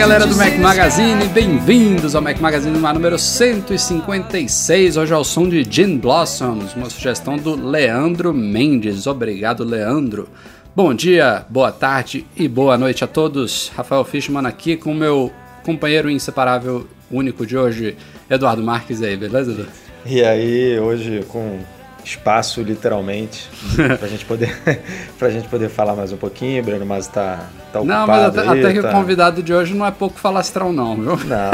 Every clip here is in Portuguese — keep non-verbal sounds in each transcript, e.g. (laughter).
Galera do Mac Magazine, bem-vindos ao Mac Magazine número 156. Hoje é o som de Gin Blossoms, uma sugestão do Leandro Mendes. Obrigado, Leandro. Bom dia, boa tarde e boa noite a todos. Rafael Fishman aqui com meu companheiro inseparável, único de hoje, Eduardo Marques. E aí, beleza, Edu? E aí, hoje com espaço, literalmente, (laughs) pra gente poder (laughs) pra gente poder falar mais um pouquinho. Breno Mas tá, tá ocupado Não, mas até, aí, até que tá... o convidado de hoje não é pouco falastrão não, viu? Não,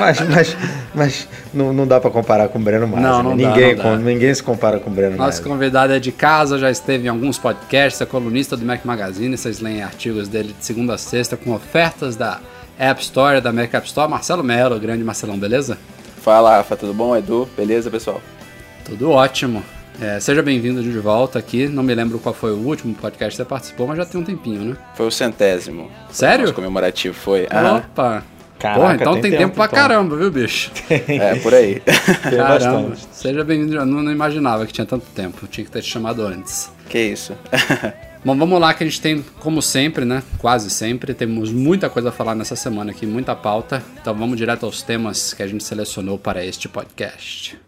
mas, (laughs) mas, mas não, não dá pra comparar com o Breno Mas. Não, não dá, ninguém, não dá. ninguém se compara com o Breno Mas. Nosso convidado é de casa, já esteve em alguns podcasts, é colunista do Mac Magazine, vocês leem artigos dele de segunda a sexta com ofertas da App Store, da Mac App Store. Marcelo Melo, grande Marcelão, beleza? Fala, Rafa, tudo bom? Edu, beleza, pessoal? Tudo ótimo. É, seja bem-vindo de volta aqui. Não me lembro qual foi o último podcast que você participou, mas já tem um tempinho, né? Foi o centésimo. Sério? Nosso comemorativo foi. Aham. Opa! Caraca, Porra, então tem tem, tempo, tempo, pra então. caramba, viu, bicho? (laughs) É, por aí. Tem Caramba. bastante. Seja bem-vindo. Eu não, não imaginava que tinha tanto tempo. Tinha que ter te chamado antes. que isso. (laughs) Bom, vamos lá que a gente tem, como sempre, né? Quase sempre, temos muita coisa a falar nessa semana aqui, muita pauta. Então vamos direto aos temas que a gente selecionou para este podcast.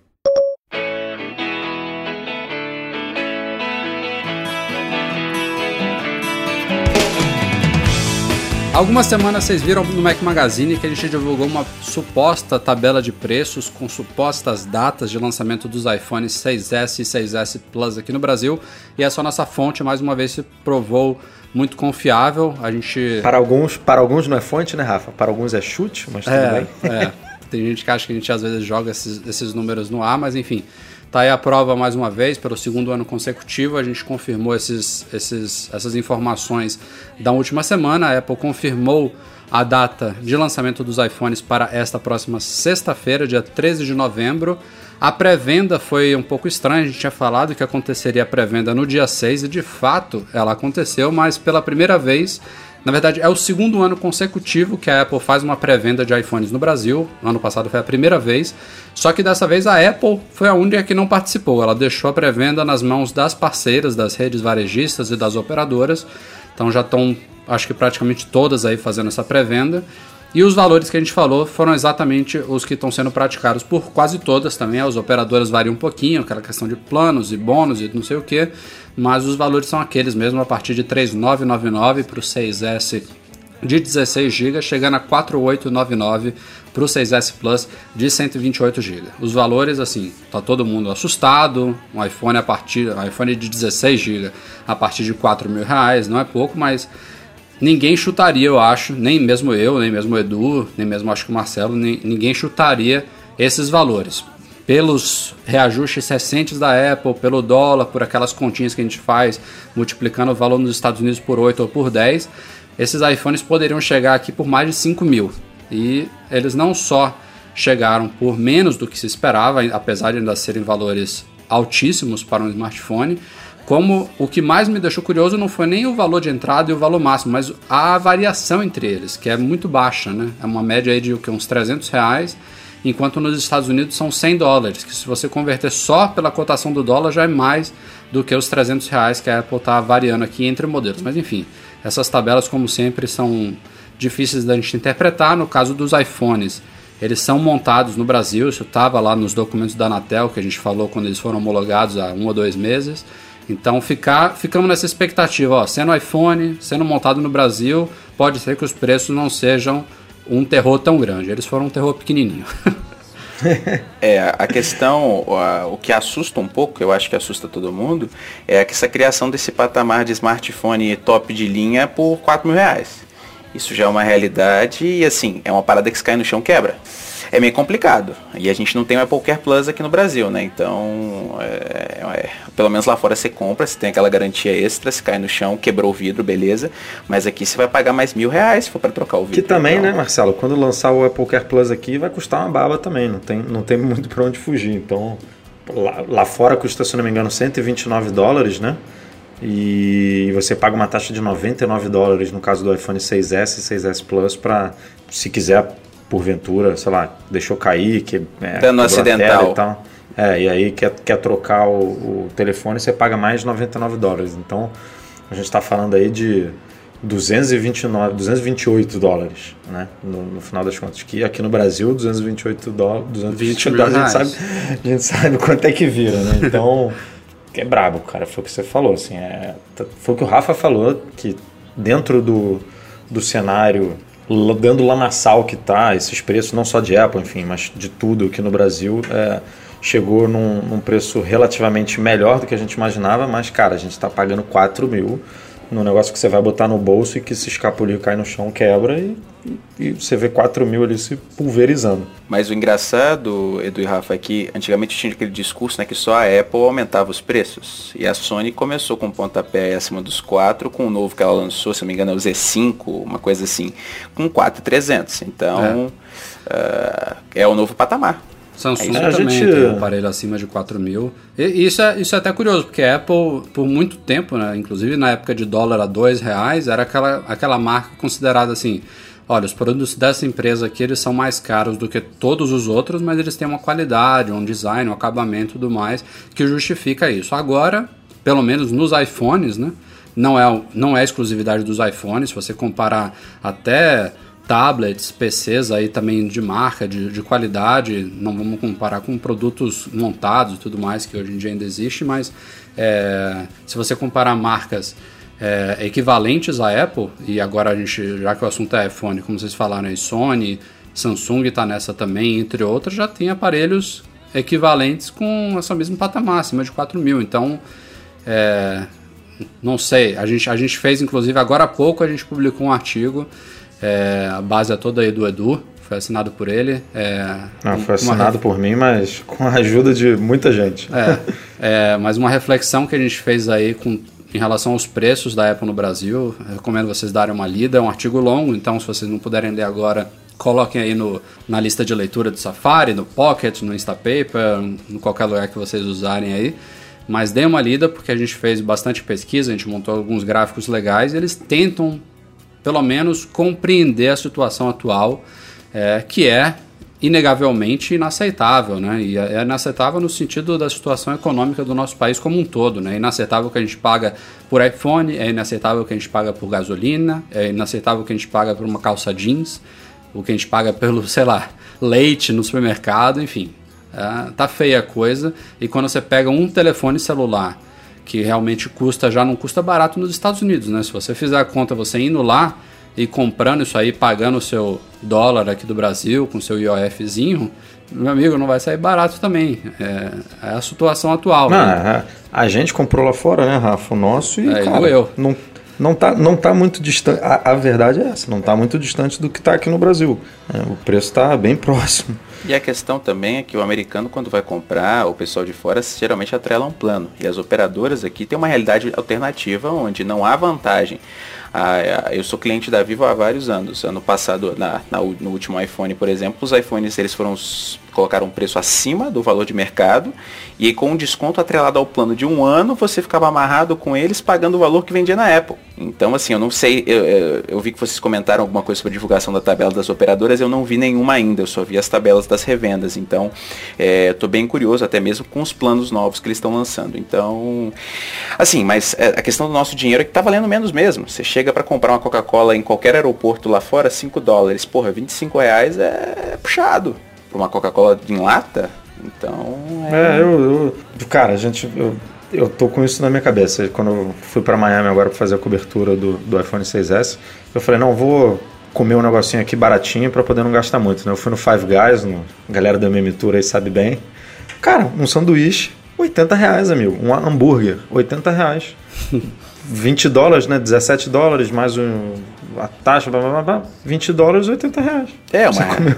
Algumas semanas vocês viram no Mac Magazine que a gente divulgou uma suposta tabela de preços com supostas datas de lançamento dos iPhones 6S e 6S Plus aqui no Brasil. E essa nossa fonte, mais uma vez, se provou muito confiável. A gente. Para alguns, para alguns não é fonte, né, Rafa? Para alguns é chute, mas tudo É, bem. é. Tem gente que acha que a gente às vezes joga esses, esses números no ar, mas enfim. Tá aí a prova mais uma vez, pelo segundo ano consecutivo, a gente confirmou esses, esses, essas informações da última semana. A Apple confirmou a data de lançamento dos iPhones para esta próxima sexta-feira, dia 13 de novembro. A pré-venda foi um pouco estranha, a gente tinha falado que aconteceria a pré-venda no dia 6 e de fato ela aconteceu, mas pela primeira vez na verdade, é o segundo ano consecutivo que a Apple faz uma pré-venda de iPhones no Brasil. Ano passado foi a primeira vez. Só que dessa vez a Apple foi a única que não participou. Ela deixou a pré-venda nas mãos das parceiras, das redes varejistas e das operadoras. Então já estão, acho que praticamente todas aí fazendo essa pré-venda. E os valores que a gente falou foram exatamente os que estão sendo praticados por quase todas também. As operadoras variam um pouquinho, aquela questão de planos e bônus e não sei o que, mas os valores são aqueles mesmo a partir de 3.999 para o 6S de 16 GB, chegando a 4.899 para o 6S Plus de 128 GB. Os valores, assim, tá todo mundo assustado. Um iPhone a partir, um iPhone de 16 GB a partir de 4 mil reais, não é pouco, mas ninguém chutaria, eu acho, nem mesmo eu, nem mesmo o Edu, nem mesmo acho que o Marcelo, nem, ninguém chutaria esses valores. Pelos reajustes recentes da Apple, pelo dólar, por aquelas continhas que a gente faz, multiplicando o valor nos Estados Unidos por 8 ou por 10, esses iPhones poderiam chegar aqui por mais de 5 mil. E eles não só chegaram por menos do que se esperava, apesar de ainda serem valores altíssimos para um smartphone, como o que mais me deixou curioso não foi nem o valor de entrada e o valor máximo, mas a variação entre eles, que é muito baixa, né? É uma média aí de uns 300 reais, enquanto nos Estados Unidos são 100 dólares, que se você converter só pela cotação do dólar já é mais do que os 300 reais que a Apple está variando aqui entre modelos. Mas enfim, essas tabelas, como sempre, são difíceis da gente interpretar. No caso dos iPhones, eles são montados no Brasil, isso estava lá nos documentos da Anatel que a gente falou quando eles foram homologados há um ou dois meses. Então ficar, ficamos nessa expectativa, ó, sendo iPhone, sendo montado no Brasil, pode ser que os preços não sejam um terror tão grande. Eles foram um terror pequenininho. (laughs) é, a questão, o que assusta um pouco, eu acho que assusta todo mundo, é que essa criação desse patamar de smartphone top de linha por 4 mil reais. Isso já é uma realidade e assim, é uma parada que se cai no chão quebra é meio complicado. E a gente não tem o Apple Care Plus aqui no Brasil, né? Então, é, é, pelo menos lá fora você compra, você tem aquela garantia extra, se cai no chão, quebrou o vidro, beleza. Mas aqui você vai pagar mais mil reais se for para trocar o vidro. Que também, então... né, Marcelo? Quando lançar o Apple Care Plus aqui, vai custar uma baba também. Não tem, não tem (laughs) muito para onde fugir. Então, lá, lá fora custa, se não me engano, 129 dólares, né? E você paga uma taxa de 99 dólares no caso do iPhone 6S e 6S Plus para, se quiser porventura, sei lá, deixou cair, que é, dano acidental e tal. É, e aí quer, quer trocar o, o telefone, você paga mais de 99 dólares. Então, a gente está falando aí de 229, 228 dólares, né? No, no, final das contas. Que aqui no Brasil, 228 dólares, 228 dólares, a gente, sabe, a gente sabe quanto é que vira, né? Então, é brabo, cara. Foi o que você falou, assim. É, foi o que o Rafa falou, que dentro do, do cenário dando sal que tá, esses preços, não só de Apple, enfim, mas de tudo aqui no Brasil, é, chegou num, num, preço relativamente melhor do que a gente imaginava, mas, cara, a gente está pagando 4 mil num negócio que você vai botar no bolso e que se escapulir cai no chão, quebra e, e, e, você vê 4 mil ali se pulverizando. Mas o engraçado, Edu e Rafa, é que antigamente tinha aquele discurso né, que só a Apple aumentava os preços. E a Sony começou com um pontapé acima dos 4, com o novo que ela lançou, se não me engano, é o Z5, uma coisa assim, com 4,300. Então, é. Uh, é o novo patamar. Samsung é, também gente... tem um aparelho acima de 4 mil. E isso é, isso é até curioso, porque a Apple, por muito tempo, né, inclusive na época de dólar a 2 reais, era aquela, aquela marca considerada assim, olha, os produtos dessa empresa aqui eles são mais caros do que todos os outros, mas eles têm uma qualidade, um design, um acabamento e tudo mais que justifica isso. Agora, pelo menos nos iPhones, né, não é, não é exclusividade dos iPhones, se você comparar até tablets, PCs aí também de marca, de, de qualidade, não vamos comparar com produtos montados e tudo mais que hoje em dia ainda existe, mas é, se você comparar marcas é, equivalentes à Apple, e agora a gente, já que o assunto é iPhone, como vocês falaram aí, Sony, Samsung está nessa também, entre outras, já tem aparelhos equivalentes com essa mesma patamar, acima de 4 mil. Então, é, não sei, a gente, a gente fez, inclusive, agora há pouco a gente publicou um artigo é, a base é toda aí do Edu, foi assinado por ele. É, Não, foi assinado por mim, mas com a ajuda de muita gente. É, é, mas uma reflexão que a gente fez aí com, em relação aos preços da Apple no Brasil, recomendo vocês darem uma lida. É um artigo longo, então se vocês não puderem ler agora, coloquem aí no, na lista de leitura do Safari, no Pocket, no Instapaper, em qualquer lugar que vocês usarem aí. Mas deem uma lida, porque a gente fez bastante pesquisa, a gente montou alguns gráficos legais e eles tentam pelo menos compreender a situação atual, é, que é inegavelmente inaceitável, né? E é, é inaceitável no sentido da situação econômica do nosso país como um todo, né? É inaceitável que a gente paga por iPhone, é inaceitável que a gente paga por gasolina, é inaceitável que a gente paga por uma calça jeans, o que a gente paga pelo, (laughs) sei lá, leite no supermercado, enfim. É, tá feia a coisa. E quando você pega um telefone celular que realmente custa, já não custa barato nos Estados Unidos, né? Se você fizer a conta, você indo lá e comprando isso aí, pagando o seu dólar aqui do Brasil, com seu IOFzinho, meu amigo, não vai sair barato também. É, é a situação atual. Não, né? a, a, gente comprou lá fora, né, Rafa? O nosso e, é, cara, eu. não, não, tá, não tá muito distante. A, a verdade é essa, não tá muito distante do que está aqui no Brasil. É, o preço está bem próximo. E a questão também é que o americano, quando vai comprar, o pessoal de fora geralmente atrela um plano. E as operadoras aqui têm uma realidade alternativa onde não há vantagem ah, eu sou cliente da Vivo há vários anos. Ano passado, na, na, no último iPhone, por exemplo, os iPhones eles foram colocaram um preço acima do valor de mercado e com um desconto atrelado ao plano de um ano, você ficava amarrado com eles pagando o valor que vendia na Apple. Então, assim, eu não sei, eu, eu, eu, vi que vocês comentaram alguma coisa sobre divulgação da tabela das operadoras, eu não vi nenhuma ainda, eu só vi as tabelas das revendas. Então, estou é, bem curioso, até mesmo com os planos novos que eles estão lançando. Então, assim, mas é, a questão do nosso dinheiro é que está valendo menos mesmo. Você chega para comprar uma Coca-Cola em qualquer aeroporto lá fora, 5 dólares. Porra, 25 reais é puxado por uma Coca-Cola em lata. Então. É, é eu, eu, Cara, a gente. Eu, eu tô com isso na minha cabeça. Quando eu fui para Miami agora para fazer a cobertura do, do iPhone 6S, eu falei, não, vou comer um negocinho aqui baratinho para poder não gastar muito. Né? Eu fui no Five Guys, no, a galera da MM Tour aí sabe bem. Cara, um sanduíche, 80 reais, amigo. Um hambúrguer, 80 reais. (laughs) 20 dólares, né? 17 dólares, mais um, a taxa, blá, blá, blá, 20 dólares, 80 reais. É, Você uma- comeu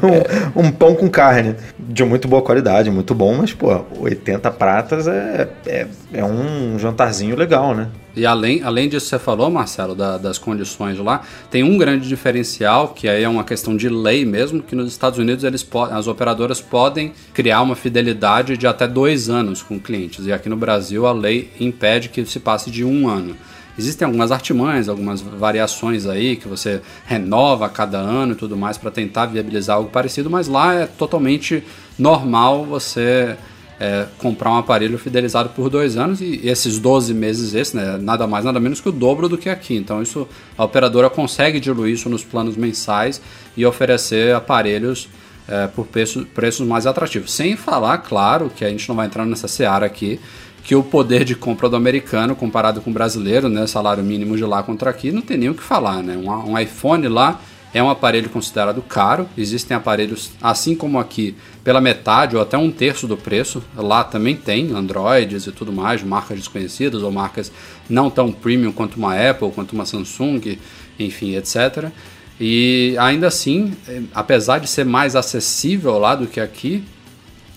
um, um pão com carne de muito boa qualidade, muito bom, mas, pô, 80 pratas é, é, é um jantarzinho legal, né? E além, além disso que você falou, Marcelo, da- das condições lá, tem um grande diferencial, que aí é uma questão de lei mesmo, que nos Estados Unidos eles as operadoras podem criar uma fidelidade de até dois anos com clientes. E aqui no Brasil a lei impede que se passe de um ano. Existem algumas artimanhas, algumas variações aí que você renova a cada ano e tudo mais para tentar viabilizar algo parecido, mas lá é totalmente normal você é, comprar um aparelho fidelizado por dois anos e esses 12 meses esse, né, nada mais nada menos que o dobro do que aqui. Então isso a operadora consegue diluir isso nos planos mensais e oferecer aparelhos é, por preço, preços mais atrativos. Sem falar, claro, que a gente não vai entrar nessa seara aqui, que o poder de compra do americano comparado com o brasileiro, né, salário mínimo de lá contra aqui, não tem nem o que falar, né? Um, um iPhone lá é um aparelho considerado caro. Existem aparelhos, assim como aqui, pela metade ou até um terço do preço. Lá também tem Androids e tudo mais, marcas desconhecidas ou marcas não tão premium quanto uma Apple, quanto uma Samsung, enfim, etc. E ainda assim, eh, apesar de ser mais acessível lá do que aqui,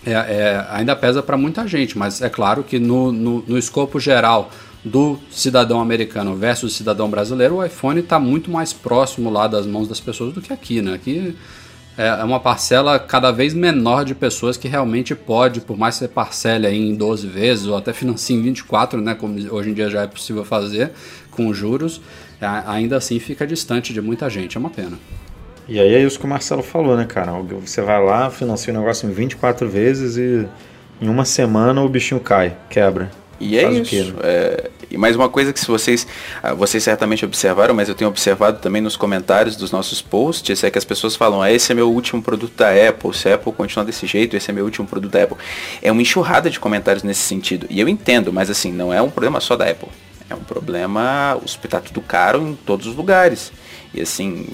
é, é, ainda pesa para muita gente, mas é claro que no, no, no escopo geral do cidadão americano versus cidadão brasileiro, o iPhone está muito mais próximo lá das mãos das pessoas do que aqui, né? Aqui é é uma parcela cada vez menor de pessoas que realmente pode, por mais que você parcele em 12 vezes ou até financie em 24, né? Como hoje em dia já é possível fazer com juros, ainda assim fica distante de muita gente, é uma pena. E aí é isso que o Marcelo falou, né, cara? Você vai lá, financia o negócio em 24 vezes e em uma semana o bichinho cai, quebra. E é Faz o isso. né? É, e mais uma coisa que se vocês, ah, vocês certamente observaram, mas eu tenho observado também nos comentários dos nossos posts, é que as pessoas falam, ah, esse é meu último produto da Apple, se a Apple continuar desse jeito, esse é meu último produto da Apple. É uma enxurrada de comentários nesse sentido. E eu entendo, mas assim, não é um problema só da Apple. É um problema, está tudo caro em todos os lugares. E assim,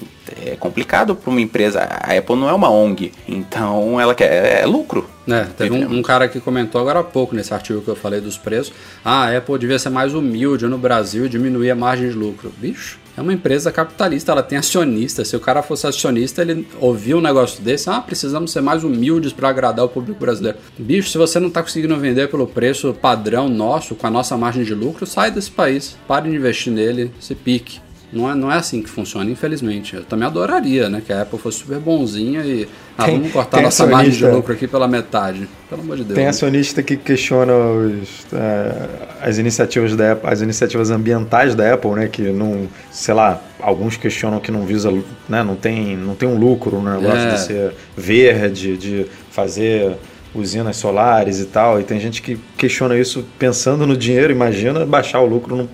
é complicado para uma empresa. A Apple não é uma ONG, então ela quer é lucro. É, teve um, um cara que comentou agora há pouco nesse artigo que eu falei dos preços. Ah, a Apple devia ser mais humilde no Brasil e diminuir a margem de lucro. Bicho, é uma empresa capitalista, ela tem acionista. Se o cara fosse acionista, ele ouvia um negócio desse, ah, precisamos ser mais humildes para agradar o público brasileiro. Bicho, se você não está conseguindo vender pelo preço padrão nosso, com a nossa margem de lucro, sai desse país. Pare de investir nele, se pique. Não é, não é assim que funciona, infelizmente. Eu também adoraria, né? Que a Apple fosse super bonzinha e. Ah, Tem- vamos cortar nossa margem de acionista- lucro aqui pela metade. Pelo amor de Deus. Tem né? acionista que questiona os, é, as iniciativas da Apple, as iniciativas ambientais da Apple, né? Que não, sei lá, alguns questionam que não visa, né? Não tem, não tem um lucro no negócio É. de ser verde, de fazer usinas solares e tal. E tem gente que questiona isso pensando no dinheiro. Imagina baixar o lucro, num,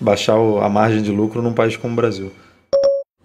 baixar a margem de lucro num país como o Brasil.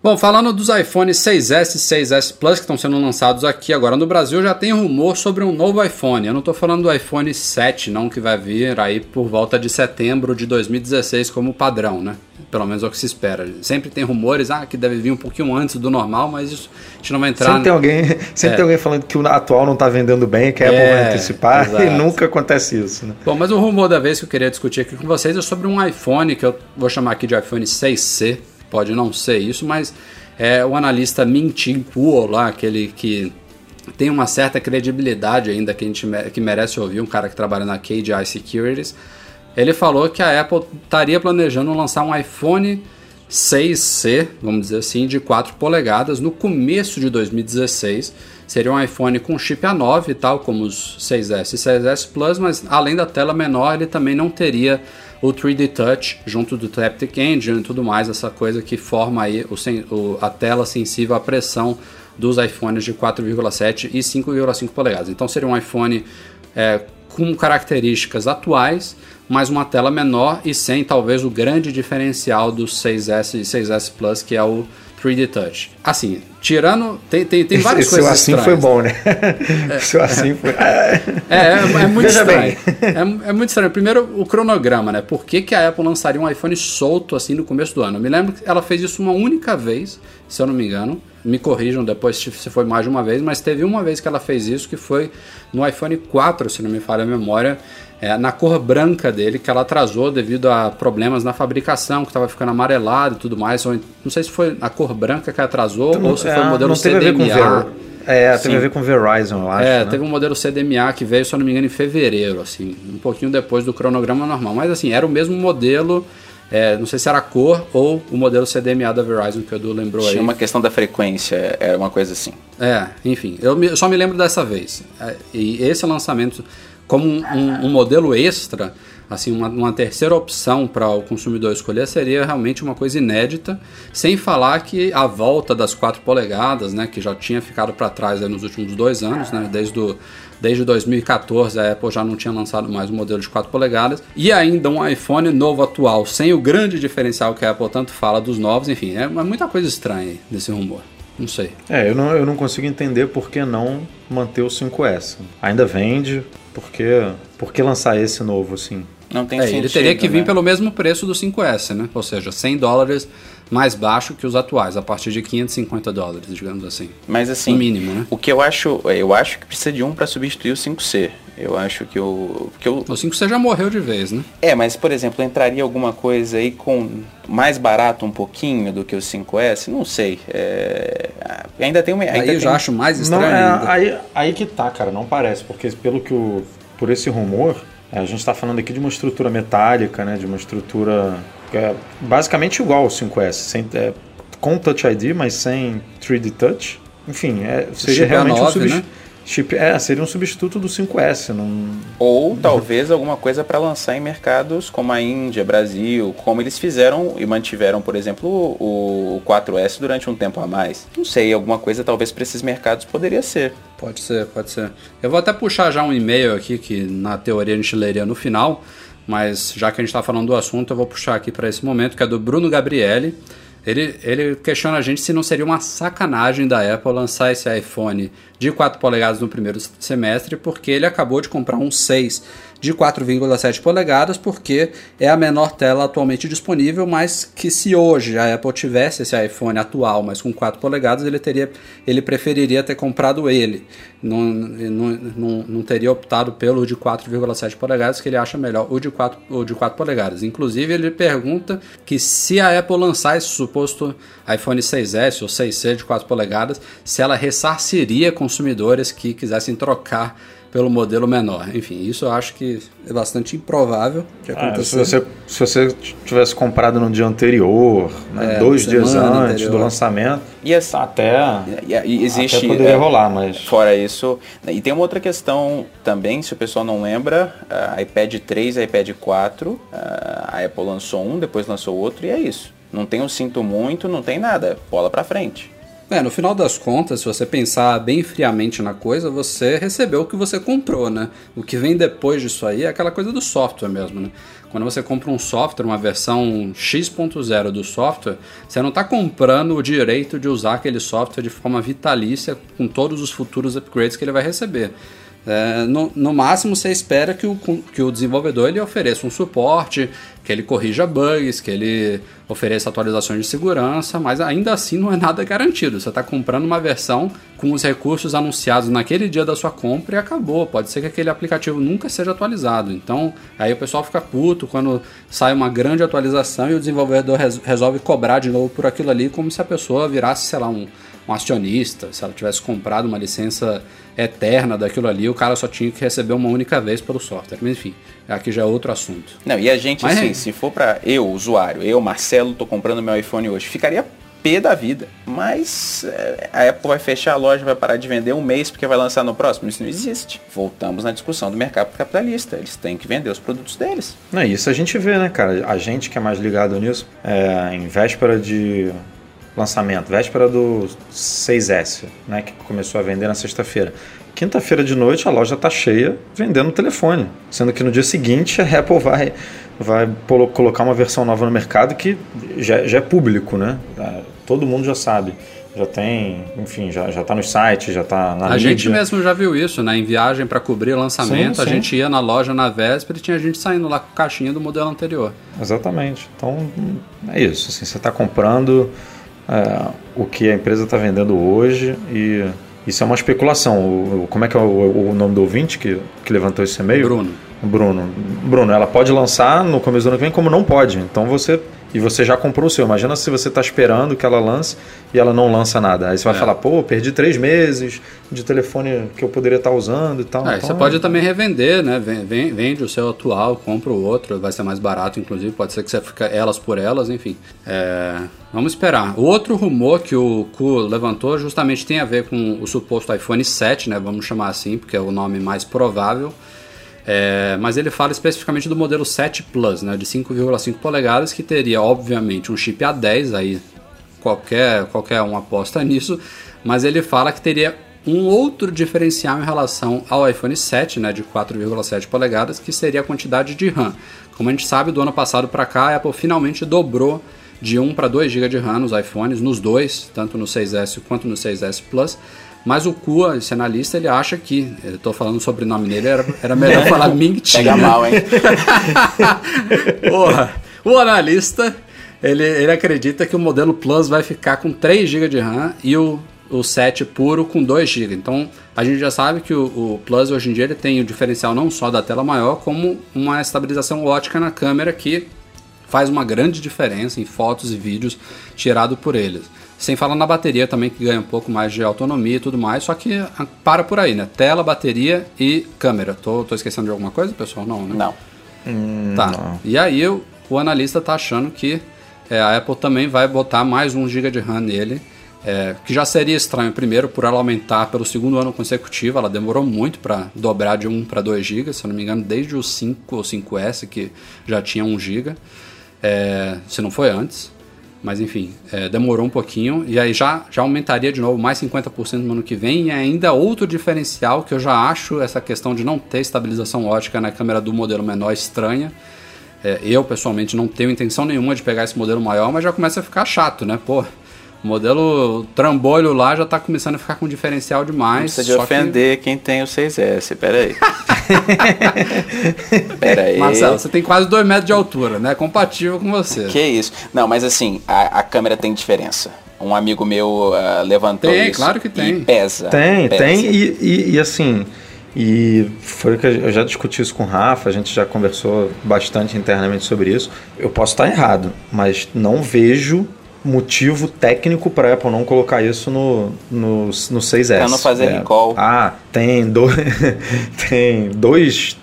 Bom, falando dos iPhones 6S e 6S Plus que estão sendo lançados aqui agora no Brasil, já tem rumor sobre um novo iPhone. Eu não estou falando do iPhone 7, não, que vai vir aí por volta de setembro de 2016 como padrão, né? Pelo menos é o que se espera. Sempre tem rumores, ah, que deve vir um pouquinho antes do normal, mas isso a gente não vai entrar. Sempre tem alguém, (laughs) sempre É. tem alguém falando que o atual não está vendendo bem, que a Apple É, vai antecipar, (laughs) exato. e nunca acontece isso, né? Bom, mas o rumor da vez que eu queria discutir aqui com vocês é sobre um iPhone que eu vou chamar aqui de iPhone 6C. Pode não ser isso, mas é o analista Min Chin Kuo lá, aquele que tem uma certa credibilidade ainda que a gente que merece ouvir, um cara que trabalha na KDI Securities. Ele falou que a Apple estaria planejando lançar um iPhone 6C, vamos dizer assim, de 4 polegadas no começo de 2016. Seria um iPhone com chip A9 e tal, como os 6S e 6S Plus, mas além da tela menor, ele também não teria o 3D Touch junto do Taptic Engine e tudo mais, essa coisa que forma aí o, o- a tela sensível à pressão dos iPhones de 4,7 e 5,5 polegadas. Então seria um iPhone é, com características atuais, mas uma tela menor e sem talvez o grande diferencial dos 6S e 6S Plus, que é o 3D Touch. Assim, tirando. Tem, tem, tem várias Esse coisas. assim estranhas. foi bom, né? (laughs) Seu assim foi. É, é, é muito Veja estranho. É, é muito estranho. Primeiro, o cronograma, né? Por que, que a Apple lançaria um iPhone solto assim no começo do ano? Eu me lembro que ela fez isso uma única vez, se eu não me engano. Me corrijam depois se foi mais de uma vez, mas teve uma vez que ela fez isso, que foi no iPhone 4, se não me falha a memória, é, na cor branca dele, que ela atrasou devido a problemas na fabricação, que estava ficando amarelado e tudo mais. Não sei se foi a cor branca que atrasou ou se foi o modelo não teve a ver com CDMA. Ver... É, Sim. teve a ver com Verizon, eu acho. É, né? teve um modelo CDMA que veio, se eu não me engano, em fevereiro, assim, um pouquinho depois do cronograma normal. Mas assim, era o mesmo modelo, é, não sei se era a cor ou o modelo CDMA da Verizon que o Edu lembrou aí. Tinha uma questão da frequência, era uma coisa assim. É, enfim, eu, me- eu só me lembro dessa vez. É, E esse lançamento, como um, um- um modelo extra, assim, uma, uma terceira opção para o consumidor escolher, seria realmente uma coisa inédita, sem falar que a volta das 4 polegadas, né, que já tinha ficado para trás nos últimos dois anos, né, desde o, Desde 2014 a Apple já não tinha lançado mais um modelo de 4 polegadas e ainda um iPhone novo atual, sem o grande diferencial que a Apple tanto fala dos novos, enfim, é muita coisa estranha aí desse rumor. Não sei. É, eu não, eu não consigo entender por que não manter o 5S. Ainda vende, por que, por que lançar esse novo assim? Não tem É, sentido. ele teria que vir né? pelo mesmo preço do 5S, né? Ou seja, 100 dólares mais baixo que os atuais, a partir de 550 dólares, digamos assim. Mas assim, No mínimo, né? o que eu acho, eu acho que precisa de um para substituir o 5C. Eu acho que o que eu O 5C já morreu de vez, né? É, mas por exemplo, entraria alguma coisa aí com mais barato um pouquinho do que o 5S? Não sei. É, Ainda tem uma. Ainda Aí eu tem- já acho mais Não, estranho é, ainda. aí, aí que tá, cara, não parece, porque pelo que o. Por esse rumor, é, a gente está falando aqui de uma estrutura metálica, né? De uma estrutura é basicamente igual ao 5S, sem, é, com Touch ID, mas sem 3D Touch. Enfim, é, seria realmente um A9, substituto. né? Chip, é, seria um substituto do 5S. Não, Ou talvez alguma coisa para lançar em mercados como a Índia, Brasil, como eles fizeram e mantiveram, por exemplo, o, o 4S durante um tempo a mais. Não sei, alguma coisa talvez para esses mercados poderia ser. Pode ser, pode ser. Eu vou até puxar já um e-mail aqui que na teoria a gente leria no final, mas já que a gente está falando do assunto, eu vou puxar aqui para esse momento, que é do Bruno Gabrielli. Ele, ele questiona a gente se não seria uma sacanagem da Apple lançar esse iPhone de 4 polegadas no primeiro semestre, porque ele acabou de comprar um 6 de 4,7 polegadas, porque é a menor tela atualmente disponível, mas que se hoje a Apple tivesse esse iPhone atual, mas com 4 polegadas, ele teria ele preferiria ter comprado ele. Não, não, não, não teria optado pelo de 4,7 polegadas, que ele acha melhor o de 4, o de 4 polegadas. Inclusive, ele pergunta que se a Apple lançar esse suposto iPhone 6S ou 6C de 4 polegadas, se ela ressarciria consumidores que quisessem trocar pelo modelo menor. Enfim, isso eu acho que é bastante improvável de Ah, se, acontecer. você, se você tivesse comprado no dia anterior, né, É, dois dias antes anterior. do lançamento, E assim, até, e- e existe até poderia é, rolar, mas Fora isso, e tem uma outra questão também, se o pessoal não lembra, a iPad 3 e iPad 4, a Apple lançou um, depois lançou outro e é isso. Não tem um sinto muito, não tem nada, bola pra frente. É, no final das contas, se você pensar bem friamente na coisa, você recebeu o que você comprou, né? O que vem depois disso aí é aquela coisa do software mesmo, né? Quando você compra um software, uma versão X.0 do software, você não está comprando o direito de usar aquele software de forma vitalícia com todos os futuros upgrades que ele vai receber. É, no, no máximo você espera que o, que o desenvolvedor ele ofereça um suporte, que ele corrija bugs, que ele ofereça atualizações de segurança, mas ainda assim não é nada garantido. Você está comprando uma versão com os recursos anunciados naquele dia da sua compra e acabou. Pode ser que aquele aplicativo nunca seja atualizado. Então aí o pessoal fica puto quando sai uma grande atualização e o desenvolvedor res- resolve cobrar de novo por aquilo ali, como se a pessoa virasse, sei lá, um, um acionista, se ela tivesse comprado uma licença eterna daquilo ali, o cara só tinha que receber uma única vez pelo software. Mas enfim, aqui já é outro assunto. Não, e a gente, Mas assim, é. se for pra eu, usuário, eu, Marcelo, tô comprando meu iPhone hoje, ficaria pé da vida. Mas é, a Apple vai fechar a loja, vai parar de vender um mês porque vai lançar no próximo. Isso não existe. Voltamos na discussão do mercado capitalista. Eles têm que vender os produtos deles. Não, isso a gente vê, né, cara? A gente que é mais ligado nisso, é, em véspera de lançamento, véspera do 6S, né, que começou a vender na sexta-feira. quinta-feira de noite a loja está cheia vendendo telefone. Sendo que no dia seguinte a Apple vai, vai colocar uma versão nova no mercado que já, já é público, né? Ah, todo mundo já sabe já tem, enfim, já, já tá nos sites, já tá na A mídia. gente mesmo já viu isso, né? Em viagem para cobrir o lançamento, sim, a gente ia na loja na véspera e tinha gente saindo lá com caixinha do modelo anterior. Exatamente. Então, é isso. Assim, você está comprando é, o que a empresa está vendendo hoje e isso é uma especulação. O, como é que é o, o, nome do ouvinte que, que levantou esse e-mail? Bruno. Bruno. Bruno, ela pode lançar no começo do ano que vem, como não pode. Então você e você já comprou o seu. Imagina se você está esperando que ela lance e ela não lança nada. Aí você vai é. falar, pô, perdi três meses de telefone que eu poderia estar tá usando e tal. É, então, você pode também revender, né? Vende o seu atual, compra o outro, vai ser mais barato, inclusive. Pode ser que você fique elas por elas, enfim. É, vamos esperar. O outro rumor que o Ku levantou justamente tem a ver com o suposto iPhone 7, né? Vamos chamar assim, porque é o nome mais provável. É, mas ele fala especificamente do modelo 7 Plus, né, de 5,5 polegadas, que teria obviamente um chip A10, aí qualquer, qualquer um aposta nisso, mas ele fala que teria um outro diferencial em relação ao iPhone 7, né, de 4,7 polegadas, que seria a quantidade de RAM. Como a gente sabe, do ano passado para cá, a Apple finalmente dobrou de 1 para 2 GB de RAM nos iPhones, nos dois, tanto no 6S quanto no 6S Plus. Mas o Kua, esse analista, ele acha que. Eu tô falando o sobrenome dele, era, era melhor (laughs) falar Ming Pega mal, hein? (laughs) Porra, o analista, ele, ele acredita que o modelo Plus vai ficar com 3 GB de RAM e o, o 7 puro com 2 GB. Então, a gente já sabe que o, o, Plus hoje em dia ele tem o diferencial não só da tela maior, como uma estabilização ótica na câmera que faz uma grande diferença em fotos e vídeos tirado por eles. Sem falar na bateria também, que ganha um pouco mais de autonomia e tudo mais, só que ah, para por aí, né? Tela, bateria e câmera. Tô, tô esquecendo de alguma coisa, pessoal? Não, né? Não. Hum, tá. Não. E aí o, o, analista tá achando que é, a Apple também vai botar mais um GB de RAM nele, é, que já seria estranho, primeiro, por ela aumentar pelo segundo ano consecutivo, ela demorou muito para dobrar de 1 para 2 GB, se eu não me engano, desde o 5 ou 5S, que já tinha 1 GB, é, se não foi antes. Mas enfim, é, demorou um pouquinho e aí já, já aumentaria de novo mais 50% no ano que vem. E ainda outro diferencial que eu já acho essa questão de não ter estabilização ótica na câmera do modelo menor estranha. É, eu pessoalmente não tenho intenção nenhuma de pegar esse modelo maior, mas já começa a ficar chato, né? Pô, o modelo trambolho lá já está começando a ficar com diferencial demais. Não precisa de ofender que... quem tem o 6S, peraí. (laughs) peraí. Marcelo, você tem quase 2 metros de altura, né? Compatível com você. Que isso. Não, mas assim, a, a câmera tem diferença. Um amigo meu uh, levantou tem, isso. claro que tem. pesa. Tem, pesa. tem. E, e, e assim, e foi que eu já discuti isso com o Rafa, a gente já conversou bastante internamente sobre isso. Eu posso estar errado, mas não vejo motivo técnico para a Apple não colocar isso no, no, no 6S. Para não fazer é. recall. Ah, tem 2 (laughs) tem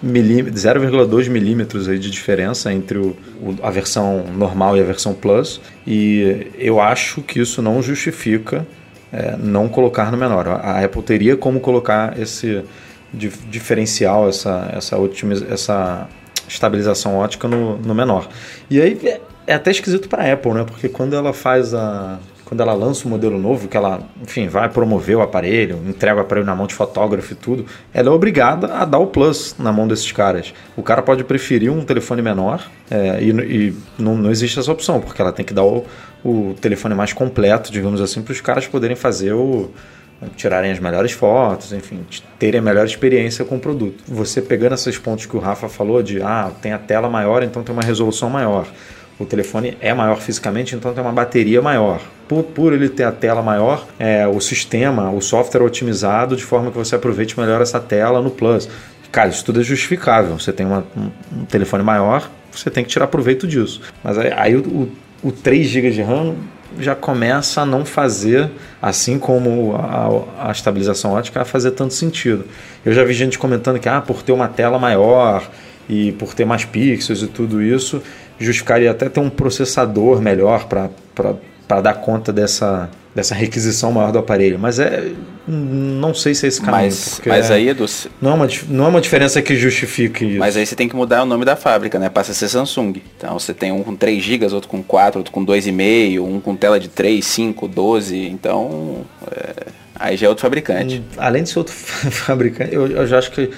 milímetros, 0,2 milímetros aí de diferença entre o, o, a versão normal e a versão Plus. E eu acho que isso não justifica é, não colocar no menor. A Apple teria como colocar esse diferencial, essa, essa, otimiz, essa estabilização ótica no, no menor. E aí é, até esquisito para a Apple, né? Porque quando ela faz a quando ela lança um modelo novo, que ela, enfim, vai promover o aparelho, entrega o aparelho na mão de fotógrafo e tudo, ela é obrigada a dar o plus na mão desses caras. O cara pode preferir um telefone menor é, e, e não, não, existe essa opção, porque ela tem que dar o, o telefone mais completo, digamos assim, para os caras poderem fazer o. tirarem as melhores fotos, enfim, terem a melhor experiência com o produto. Você pegando esses pontos que o Rafa falou de, ah, tem a tela maior, então tem uma resolução maior o telefone é maior fisicamente, então tem uma bateria maior. Por, por ele ter a tela maior, é, o sistema, o software é otimizado de forma que você aproveite melhor essa tela no Plus. Cara, isso tudo é justificável. Você tem uma, um, um, telefone maior, você tem que tirar proveito disso. Mas aí, aí o, o, o 3 GB de RAM já começa a não fazer, assim como a, a, estabilização ótica, a fazer tanto sentido. Eu já vi gente comentando que ah, por ter uma tela maior e por ter mais pixels e tudo isso, justificaria até ter um processador melhor para dar conta dessa, dessa requisição maior do aparelho. Mas é. Não sei se é esse caminho. Mas, mas é, aí do... não, é uma, não é uma diferença que justifique isso. Mas aí você tem que mudar o nome da fábrica, né? Passa a ser Samsung. Então você tem um com 3 GB, outro com 4, outro com 2,5, um com tela de 3, 5, 12. Então. É Aí já é outro fabricante. Além de ser outro (laughs) fabricante, eu, eu já acho que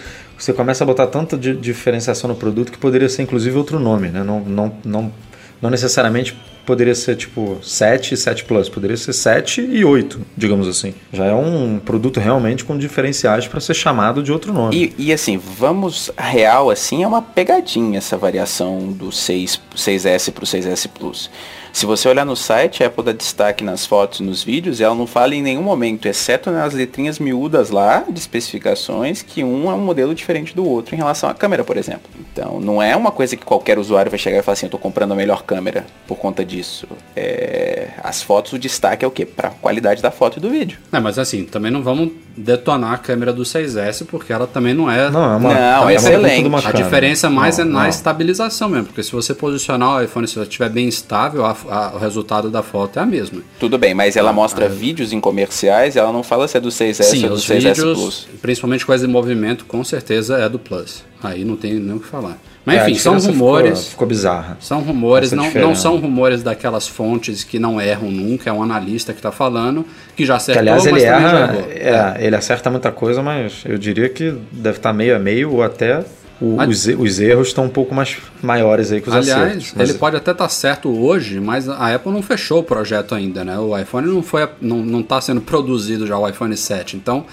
você começa a botar tanta di- diferenciação no produto que poderia ser inclusive outro nome, né? Não, não, não, não necessariamente poderia ser tipo 7 e 7 Plus, poderia ser 7 e 8, digamos assim. Já é um produto realmente com diferenciais para ser chamado de outro nome. E, e assim, vamos real assim, é uma pegadinha essa variação do 6, 6S pro 6S Plus. Se você olhar no site, a Apple dá destaque nas fotos e nos vídeos, e ela não fala em nenhum momento, exceto nas letrinhas miúdas lá, de especificações, que um é um modelo diferente do outro em relação à câmera, por exemplo. Então, não é uma coisa que qualquer usuário vai chegar e falar assim, eu tô comprando a melhor câmera por conta disso. É, as fotos, o destaque é o quê? Pra qualidade da foto e do vídeo. É, mas assim, também não vamos detonar a câmera do 6S, porque ela também não é. Não, é uma, Não, é excelente. uma A diferença mais Não, é na não. estabilização mesmo, porque se você posicionar o iPhone, se ele estiver bem estável, a- a- o resultado da foto é a mesma. Tudo bem, mas ela mostra vídeos em comerciais, ela não fala se é do 6S Sim, ou do os 6S vídeos, Plus. principalmente coisa de movimento, com certeza é do Plus. Aí não tem nem o que falar. Mas É, enfim, são rumores. Ficou, ficou bizarra. São rumores, não, não são rumores daquelas fontes que não erram nunca, é um analista que está falando, que já Que, acertou, aliás, ele erra, errou. é, ele acerta muita coisa, mas eu diria que deve estar meio a meio ou até o- Mas- os, os erros estão um pouco mais maiores aí que os Aliás, acertos. Mas ele pode até estar certo hoje, mas a Apple não fechou o projeto ainda, né? O iPhone não foi, não, não tá sendo (laughs) produzido já o iPhone 7, então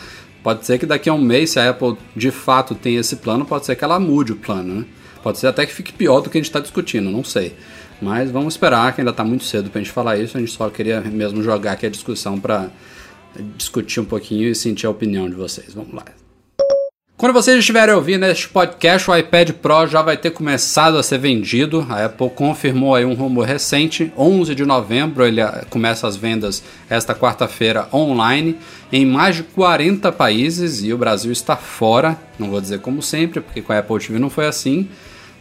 pode ser que daqui a um mês, se a Apple de fato tem esse plano, pode ser que ela mude o plano, né? Pode ser até que fique pior do que a gente está discutindo, não sei. Mas vamos esperar, que ainda está muito cedo para a gente falar isso. A gente só queria mesmo jogar aqui a discussão para discutir um pouquinho e sentir a opinião de vocês. Vamos lá. Quando vocês estiverem ouvindo este podcast, o iPad Pro já vai ter começado a ser vendido. A Apple confirmou aí um rumor recente. 11 de novembro ele ah, começa as vendas esta quarta-feira online em mais de 40 países e o Brasil está fora. Não vou dizer como sempre, porque com a Apple TV não foi assim,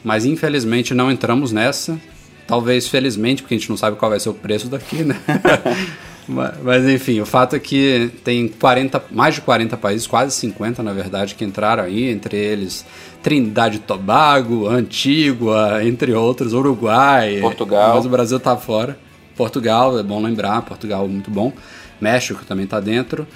mas infelizmente não entramos nessa. Talvez felizmente, porque a gente não sabe qual vai ser o preço daqui, né? (laughs) Mas, enfim, o fato é que tem 40, mais de 40 países, quase 50 na verdade, que entraram aí, entre eles Trindade e Tobago, Antígua, entre outros, Uruguai. Portugal. Mas o Brasil tá fora. Portugal, é bom lembrar, Portugal é muito bom. México também tá dentro.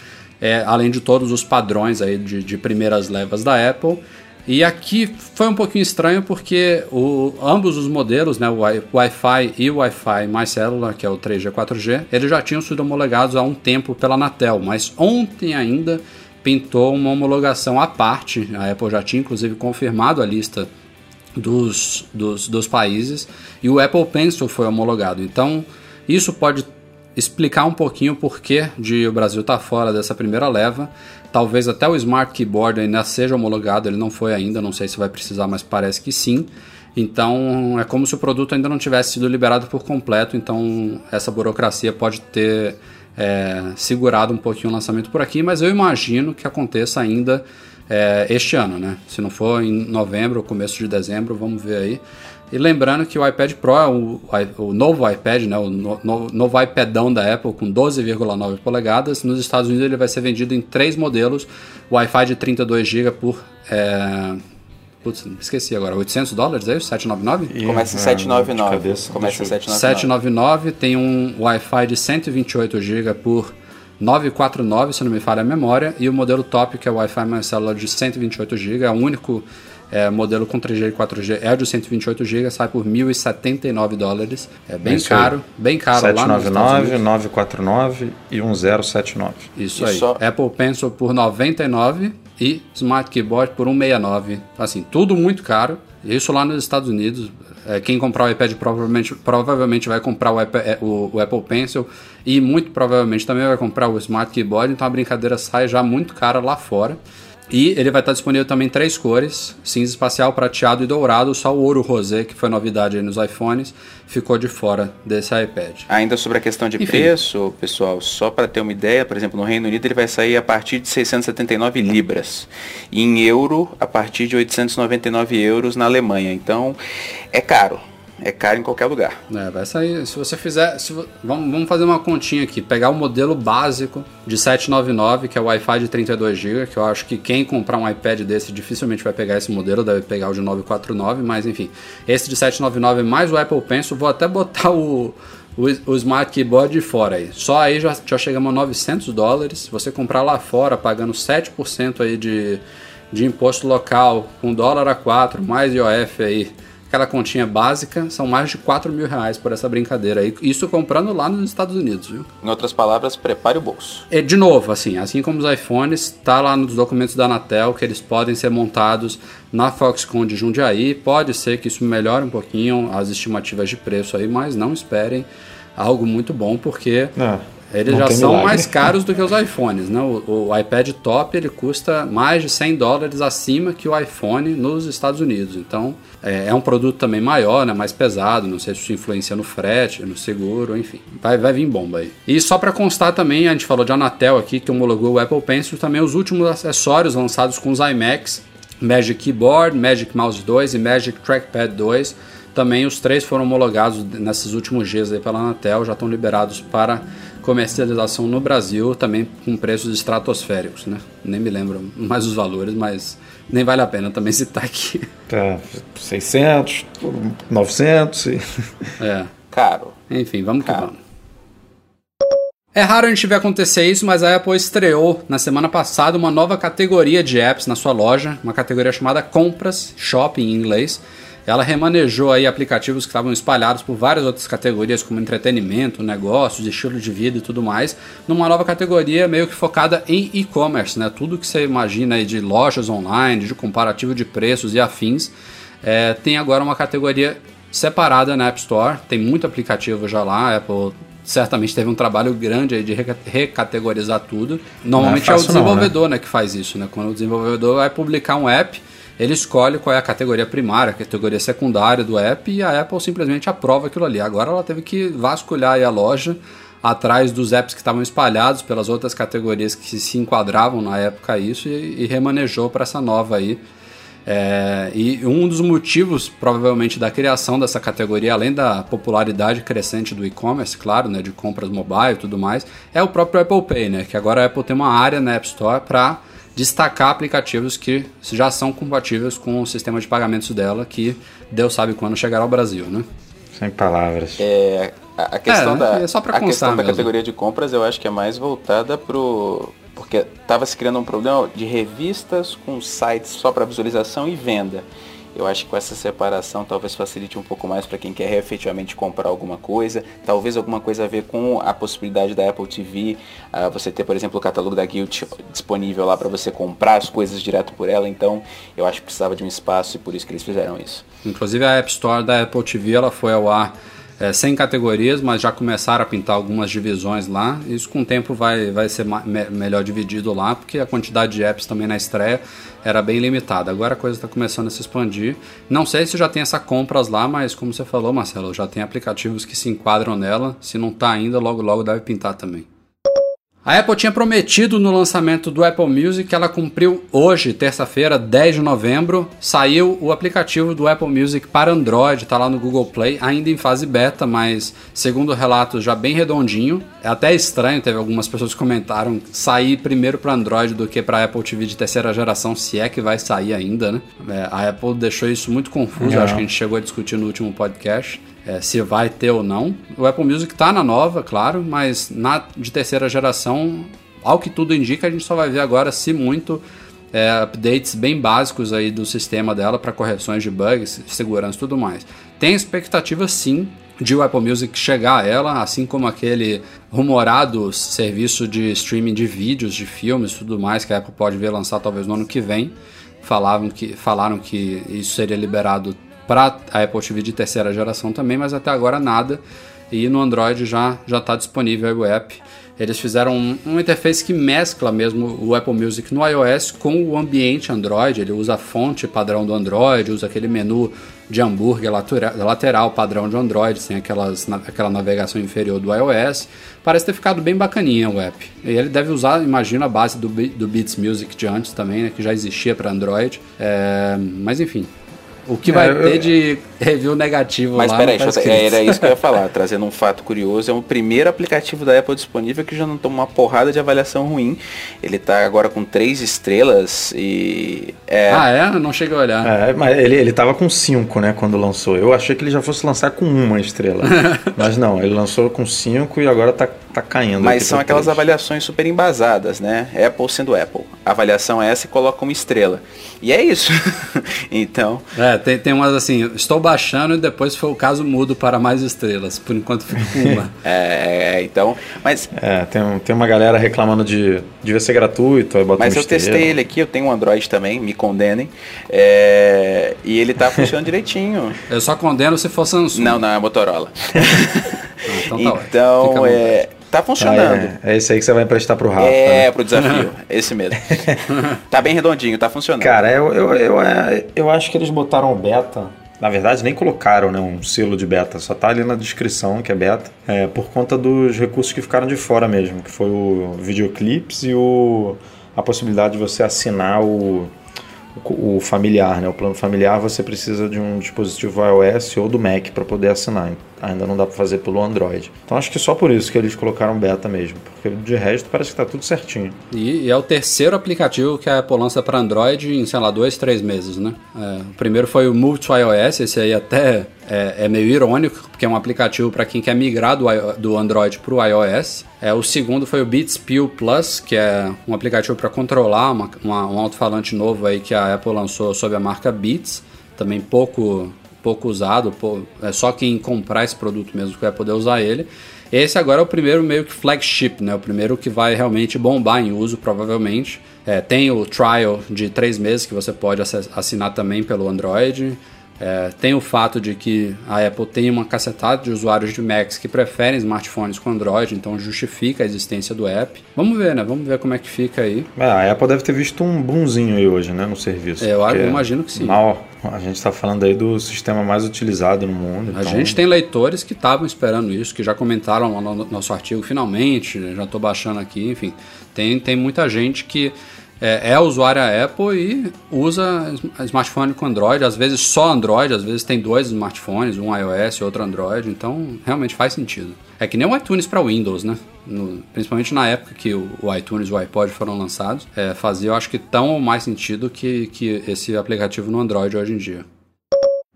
É, além de todos os padrões aí de, de primeiras levas da Apple. E aqui foi um pouquinho estranho porque o, ambos os modelos, né, o Wi- Wi-Fi e o Wi-Fi mais célula, que é o 3G 4G, eles já tinham sido homologados há um tempo pela Anatel, mas ontem ainda pintou uma homologação à parte. A Apple já tinha inclusive confirmado a lista dos, dos, dos países e o Apple Pencil foi homologado. Então, isso pode explicar um pouquinho o porquê de o Brasil estar fora dessa primeira leva. Talvez até o Smart Keyboard ainda seja homologado, ele não foi ainda, não sei se vai precisar, mas parece que sim. Então é como se o produto ainda não tivesse sido liberado por completo, então essa burocracia pode ter é, segurado um pouquinho o lançamento por aqui, mas eu imagino que aconteça ainda é, este ano, né? Se não for em novembro ou começo de dezembro, vamos ver aí. E lembrando que o iPad Pro é o, o novo iPad, né, o no, no, novo iPadão da Apple com 12,9 polegadas. Nos Estados Unidos ele vai ser vendido em três modelos. Wi-Fi de 32 GB por... É, putz, esqueci agora. 800 dólares, é isso? 799? E, Começa em é, 799. de cabeça, Começa em deixa eu- 799. 799 tem um Wi-Fi de 128 GB por 949, se não me falha a memória, e o modelo top, que é o Wi-Fi mais célula de 128 GB, é o único é, modelo com 3G e 4G, é o de 128 GB, sai por 1.079 dólares. É bem É isso aí. caro, bem caro lá nos Estados 799, Unidos. 949 e 1079. Isso E aí. só- Apple Pencil por 99 e Smart Keyboard por 169. Assim, tudo muito caro. Isso lá nos Estados Unidos. É, quem comprar o iPad provavelmente, provavelmente vai comprar o, iPa- é, o- o Apple Pencil e muito provavelmente também vai comprar o Smart Keyboard. Então a brincadeira sai já muito cara lá fora. E ele vai estar disponível também em três cores: cinza espacial, prateado e dourado. Só o ouro rosé, que foi novidade aí nos iPhones, ficou de fora desse iPad. Ainda sobre a questão de Enfim. preço, pessoal, só para ter uma ideia, por exemplo, no Reino Unido ele vai sair a partir de 679 libras. E em euro, a partir de 899 euros na Alemanha. Então, é caro. É caro em qualquer lugar. É, vai sair. Se você fizer. se vamos, vamos fazer uma continha aqui. Pegar o modelo básico de 799, que é o Wi-Fi de 32 GB, que eu acho que quem comprar um iPad desse dificilmente vai pegar esse modelo, deve pegar o de 949, mas enfim. Esse de 799 mais o Apple Pencil, vou até botar o, o, Smart Keyboard de fora aí. Só aí já, já chegamos a 900 dólares. Se você comprar lá fora, pagando 7% aí de, de imposto local, com dólar a 4, mais IOF aí, aquela continha básica, são mais de 4 mil reais por essa brincadeira aí. Isso comprando lá nos Estados Unidos, viu? Em outras palavras, prepare o bolso. É, de novo, assim, assim como os iPhones, tá lá nos documentos da Anatel que eles podem ser montados na Foxconn de Jundiaí. Pode ser que isso melhore um pouquinho as estimativas de preço aí, mas não esperem algo muito bom, porque É, eles não já são milagre. mais caros do que os iPhones, né? O, o iPad top ele custa mais de 100 dólares acima que o iPhone nos Estados Unidos. Então é, é um produto também maior, né? Mais pesado. Não sei se isso influencia no frete, no seguro, enfim. Vai, vai vir bomba aí. E só para constar também, a gente falou de Anatel aqui que homologou o Apple Pencil, também os últimos acessórios lançados com os iMacs, Magic Keyboard, Magic Mouse 2 e Magic Trackpad 2. Também os três foram homologados nesses últimos dias aí pela Anatel, já estão liberados para comercialização no Brasil, também com preços estratosféricos, né? Nem me lembro mais os valores, mas nem vale a pena também (laughs) citar aqui. Tá, 600, 900 e... É. Caro. Enfim, vamos que Cara. vamos. É raro a gente ver acontecer isso, mas a Apple estreou na semana passada uma nova categoria de apps na sua loja, uma categoria chamada Compras, Shopping em inglês. Ela remanejou aí aplicativos que estavam espalhados por várias outras categorias, como entretenimento, negócios, estilo de vida e tudo mais, numa nova categoria meio que focada em e-commerce, né? Tudo que você imagina aí de lojas online, de comparativo de preços e afins, é, tem agora uma categoria separada na App Store. Tem muito aplicativo já lá, a Apple certamente teve um trabalho grande aí de reca- recategorizar tudo. Normalmente é, o fácil não, né? desenvolvedor né, que faz isso, né? Quando o desenvolvedor vai publicar um app, ele escolhe qual é a categoria primária, a categoria secundária do app e a Apple simplesmente aprova aquilo ali. Agora ela teve que vasculhar a loja atrás dos apps que estavam espalhados pelas outras categorias que se enquadravam na época isso e, e remanejou para essa nova aí. É, e um dos motivos, provavelmente, da criação dessa categoria, além da popularidade crescente do e-commerce, claro, né, de compras mobile e tudo mais, é o próprio Apple Pay, né, que agora a Apple tem uma área na App Store para destacar aplicativos que já são compatíveis com o sistema de pagamentos dela, que Deus sabe quando chegará ao Brasil, né? Sem palavras. É, a, questão É, da, é a questão da categoria de compras eu acho que é mais voltada pro. Porque estava se criando um problema de revistas com sites só para visualização e venda. Eu acho que com essa separação talvez facilite um pouco mais para quem quer efetivamente comprar alguma coisa. Talvez alguma coisa a ver com a possibilidade da Apple TV. ah, você ter, por exemplo, o catálogo da Guild disponível lá para você comprar as coisas direto por ela. Então eu acho que precisava de um espaço e por isso que eles fizeram isso. Inclusive a App Store da Apple TV ela foi ao ar é, sem categorias, mas já começaram a pintar algumas divisões lá. Isso com o tempo vai, vai ser me- melhor dividido lá, porque a quantidade de apps também na estreia era bem limitada. Agora a coisa está começando a se expandir. Não sei se já tem essa compras lá, mas como você falou, Marcelo, já tem aplicativos que se enquadram nela. Se não está ainda, logo logo deve pintar também. A Apple tinha prometido no lançamento do Apple Music que ela cumpriu hoje, terça-feira, 10 de novembro. Saiu o aplicativo do Apple Music para Android, está lá no Google Play, ainda em fase beta, mas segundo relatos já bem redondinho. É até estranho, teve algumas pessoas que comentaram sair primeiro para Android do que para Apple TV de terceira geração, se é que vai sair ainda, né? É, a Apple deixou isso muito confuso, É. acho que a gente chegou a discutir no último podcast é, se vai ter ou não. O Apple Music tá na nova, claro, mas na de terceira geração, ao que tudo indica, a gente só vai ver agora, se muito, é, updates bem básicos aí do sistema dela para correções de bugs, segurança e tudo mais. Tem expectativa sim de o Apple Music chegar a ela, assim como aquele rumorado serviço de streaming de vídeos, de filmes tudo mais que a Apple pode ver lançar talvez no ano que vem. Falavam que, falaram que isso seria liberado para a Apple TV de terceira geração também, mas até agora nada. E no Android já já está disponível o app. Eles fizeram um, um interface que mescla mesmo o Apple Music no iOS com o ambiente Android. Ele usa a fonte padrão do Android, usa aquele menu de hambúrguer lateral padrão de Android, sem aquelas, aquela navegação inferior do iOS. Parece ter ficado bem bacaninha o app. E ele deve usar, imagino, a base do, do Beats Music de antes também, né, que já existia para Android. É, mas enfim, O que vai é, ter de review negativo Mas lá. Mas peraí, tá era isso que eu ia falar, trazendo um fato curioso. É o primeiro aplicativo da Apple disponível que já não toma uma porrada de avaliação ruim. Ele tá agora com três estrelas e. É... Ah, é? Não cheguei a olhar. É, mas ele, ele tava com cinco, né, quando lançou. Eu achei que ele já fosse lançar com uma estrela. (laughs) mas não, ele lançou com cinco e agora tá, tá caindo. Mas são aquelas avaliações super embasadas, né? Apple sendo Apple. A avaliação é essa e coloca uma estrela. E é isso. (laughs) então. É, tem, tem umas assim, estou baixando e depois foi o caso mudo para mais estrelas. Por enquanto fico com uma. (laughs) é, é, então. Mas. É, tem, tem uma galera reclamando de. Devia ser gratuito, Mas eu estrela. testei ele aqui, eu tenho um Android também, me condenem. É, e ele tá funcionando (laughs) direitinho. Eu só condeno se for Samsung. Não, não, é Motorola. Ah, então, tá então é, Tá funcionando. Ah, é. é esse aí que você vai emprestar pro Rafa. É, né? pro desafio. (laughs) esse mesmo. tá bem redondinho, tá funcionando. Cara, eu, eu, eu, é, eu acho que eles botaram beta. Na verdade, nem colocaram né, um selo de beta, só tá ali na descrição que é beta. É, por conta dos recursos que ficaram de fora mesmo, que foi o videoclips e o, a possibilidade de você assinar o o familiar, né? O plano familiar você precisa de um dispositivo iOS ou do Mac para poder assinar. Ainda não dá para fazer pelo Android. Então acho que só por isso que eles colocaram beta mesmo, porque de resto parece que está tudo certinho. E, e, é o terceiro aplicativo que a Apple lança para Android em, sei lá, dois, três meses, né? É, o primeiro foi o Move to iOS, esse aí até é, é meio irônico, porque é um aplicativo para quem quer migrar do, do Android para o iOS. É, o segundo foi o Beats Pill Plus, que é um aplicativo para controlar uma, uma, um alto-falante novo aí que a Apple lançou sob a marca Beats. Também pouco, pouco usado, é só quem comprar esse produto mesmo que vai poder usar ele. Esse agora é o primeiro meio que flagship, né? O primeiro que vai realmente bombar em uso, provavelmente. É, tem o trial de três meses que você pode assinar também pelo Android. É, tem o fato de que a Apple tem uma cacetada de usuários de Macs que preferem smartphones com Android, então justifica a existência do app. Vamos ver, né? Vamos ver como é que fica aí. É, a Apple deve ter visto um boomzinho aí hoje, né, no serviço. É, eu imagino que sim. Mal, a gente está falando aí do sistema mais utilizado no mundo. A então... gente tem leitores que estavam esperando isso, que já comentaram no nosso artigo finalmente, né? já estou baixando aqui, enfim. Tem, tem muita gente que é, é usuária Apple e usa smartphone com Android, às vezes só Android, às vezes tem dois smartphones, um iOS e outro Android, então realmente faz sentido. É que nem o iTunes para Windows, né? No, principalmente na época que o, iTunes e o iPod foram lançados, é, fazia eu acho que tão ou mais sentido que, que esse aplicativo no Android hoje em dia.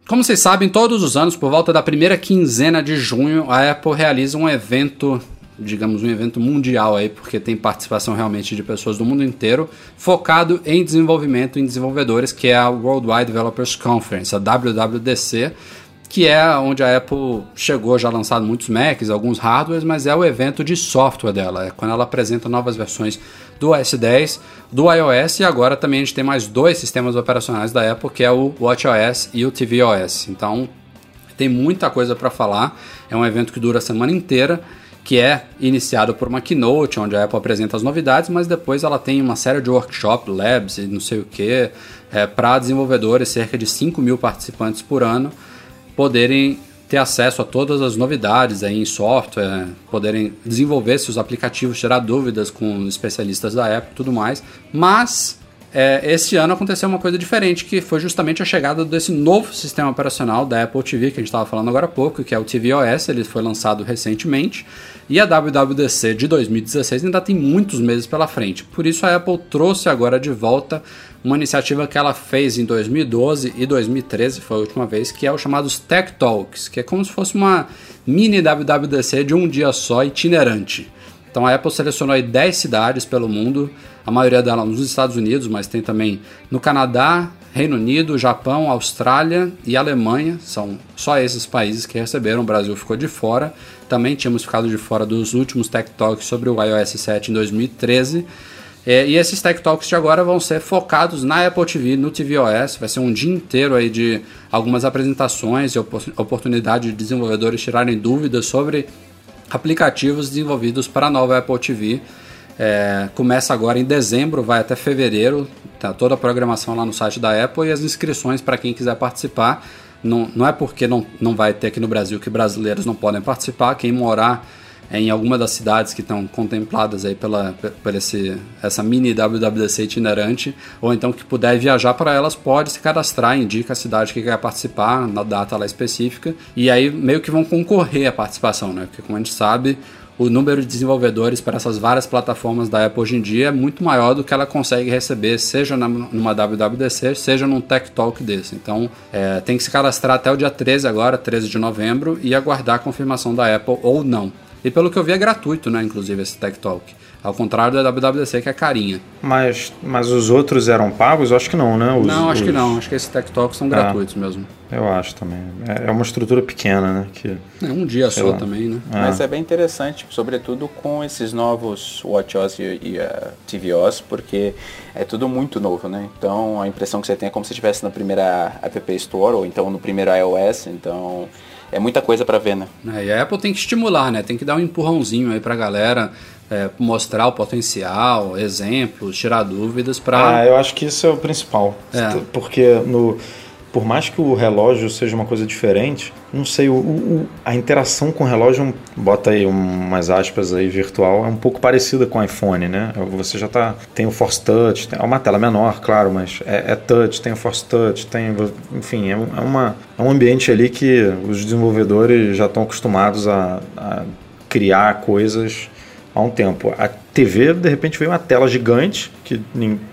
Como vocês sabem, todos os anos, por volta da primeira quinzena de junho, a Apple realiza um evento digamos, um evento mundial aí, porque tem participação realmente de pessoas do mundo inteiro, focado em desenvolvimento em desenvolvedores, que é a Worldwide Developers Conference, a WWDC, que é onde a Apple chegou já lançado muitos Macs, alguns hardwares, mas é o evento de software dela, é quando ela apresenta novas versões do OS 10, do iOS e agora também a gente tem mais dois sistemas operacionais da Apple, que é o WatchOS e o tvOS. Então, tem muita coisa para falar. É um evento que dura a semana inteira que é iniciado por uma keynote, onde a Apple apresenta as novidades, mas depois ela tem uma série de workshop, labs e não sei o que, é, para desenvolvedores, cerca de 5 mil participantes por ano, poderem ter acesso a todas as novidades aí em software, poderem desenvolver seus aplicativos, tirar dúvidas com especialistas da Apple e tudo mais. Mas é, esse ano aconteceu uma coisa diferente, que foi justamente a chegada desse novo sistema operacional da Apple TV, que a gente estava falando agora há pouco, que é o tvOS, ele foi lançado recentemente, e a WWDC de 2016 ainda tem muitos meses pela frente. Por isso a Apple trouxe agora de volta uma iniciativa que ela fez em 2012 e 2013, foi a última vez, que é o chamado Tech Talks, que é como se fosse uma mini WWDC de um dia só, itinerante. Então a Apple selecionou aí 10 cidades pelo mundo, a maioria delas nos Estados Unidos, mas tem também no Canadá, Reino Unido, Japão, Austrália e Alemanha. São só esses países que receberam, o Brasil ficou de fora. Também tínhamos ficado de fora dos últimos Tech Talks sobre o iOS 7 em 2013. É, e esses Tech Talks de agora vão ser focados na Apple TV, no tvOS. Vai ser um dia inteiro aí de algumas apresentações e oportunidade de desenvolvedores tirarem dúvidas sobre aplicativos desenvolvidos para a nova Apple TV. É, começa agora em dezembro, vai até fevereiro, tá toda a programação lá no site da Apple e as inscrições para quem quiser participar. Não, não é porque não, não vai ter aqui no Brasil que brasileiros não podem participar, quem morar em alguma das cidades que estão contempladas aí pela, pela esse, essa mini WWDC itinerante, ou então que puder viajar para elas, pode se cadastrar, indica a cidade que quer participar, na data lá específica, e aí meio que vão concorrer à participação, né? Porque como a gente sabe, o número de desenvolvedores para essas várias plataformas da Apple hoje em dia é muito maior do que ela consegue receber, seja numa WWDC, seja num Tech Talk desse. Então, é, tem que se cadastrar até o dia 13 agora, 13 de novembro, e aguardar a confirmação da Apple ou não. E pelo que eu vi é gratuito, né, inclusive, esse Tech Talk. Ao contrário da WWDC, que é carinha. Mas, mas os outros eram pagos? Eu acho que não, né? Os, não, acho os... que não. Acho que esses Tech Talks são ah, gratuitos mesmo. Eu acho também. É, é uma estrutura pequena, né? Que, é um dia só lá. também, né? Ah. Mas é bem interessante, sobretudo com esses novos WatchOS e, e uh, tvOS, porque é tudo muito novo, né? Então a impressão que você tem é como se estivesse na primeira App Store ou então no primeiro iOS. Então é muita coisa para ver, né? É, e a Apple tem que estimular, né? Tem que dar um empurrãozinho aí pra galera é, mostrar o potencial, exemplos, tirar dúvidas para. Ah, eu acho que isso é o principal. É. Porque no, por mais que o relógio seja uma coisa diferente, não sei, o, o, a interação com o relógio, bota aí umas aspas aí virtual, é um pouco parecida com o iPhone, né? Você já tá, tem o Force Touch, é uma tela menor, claro, mas é, é touch, tem o Force Touch, tem, enfim, é, é, uma, é um ambiente ali que os desenvolvedores já estão acostumados a, a criar coisas há um tempo. A TV, de repente, veio uma tela gigante, que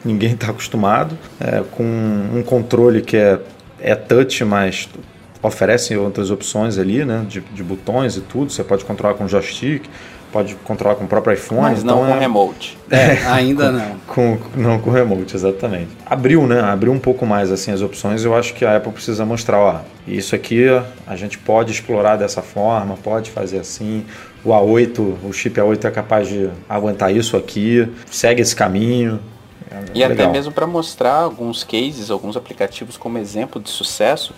ninguém está acostumado, é, com um controle que é, é touch, mas oferece outras opções ali, né, de, de botões e tudo. Você pode controlar com joystick, pode controlar com o próprio iPhone. Mas não então com é... remote. É, ainda com, não. Com, não com remote, exatamente. Abriu, né? Abriu um pouco mais assim as opções. Eu acho que a Apple precisa mostrar, ó, isso aqui a gente pode explorar dessa forma, pode fazer assim. O A8, o chip A8 é capaz de aguentar isso aqui. Segue esse caminho. E legal. até mesmo para mostrar alguns cases, alguns aplicativos como exemplo de sucesso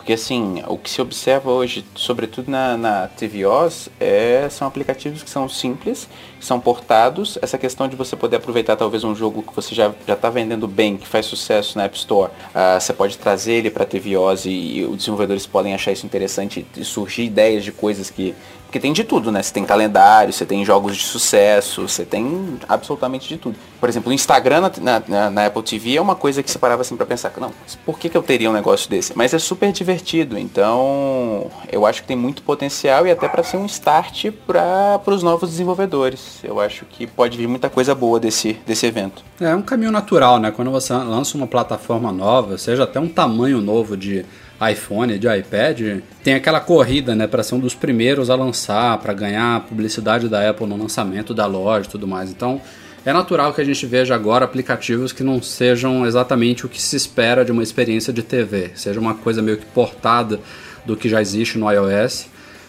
porque assim, o que se observa hoje, sobretudo na, na TVOS, é, são aplicativos que são simples, que são portados. Essa questão de você poder aproveitar talvez um jogo que você já está vendendo bem, que faz sucesso na App Store, uh, você pode trazer ele para a TVOS e, e os desenvolvedores podem achar isso interessante e surgir ideias de coisas que porque tem de tudo, né? Você tem calendário, você tem jogos de sucesso, você tem absolutamente de tudo. Por exemplo, o Instagram na, na, na Apple TV é uma coisa que você parava assim para pensar, não, por que, que eu teria um negócio desse? Mas é super divertido, então eu acho que tem muito potencial e até para ser um start para os novos desenvolvedores. Eu acho que pode vir muita coisa boa desse, desse evento. É um caminho natural, né? Quando você lança uma plataforma nova, seja até um tamanho novo de iPhone, de iPad, tem aquela corrida, né, para ser um dos primeiros a lançar, para ganhar a publicidade da Apple no lançamento da loja e tudo mais. Então, é natural que a gente veja agora aplicativos que não sejam exatamente o que se espera de uma experiência de TV, seja uma coisa meio que portada do que já existe no iOS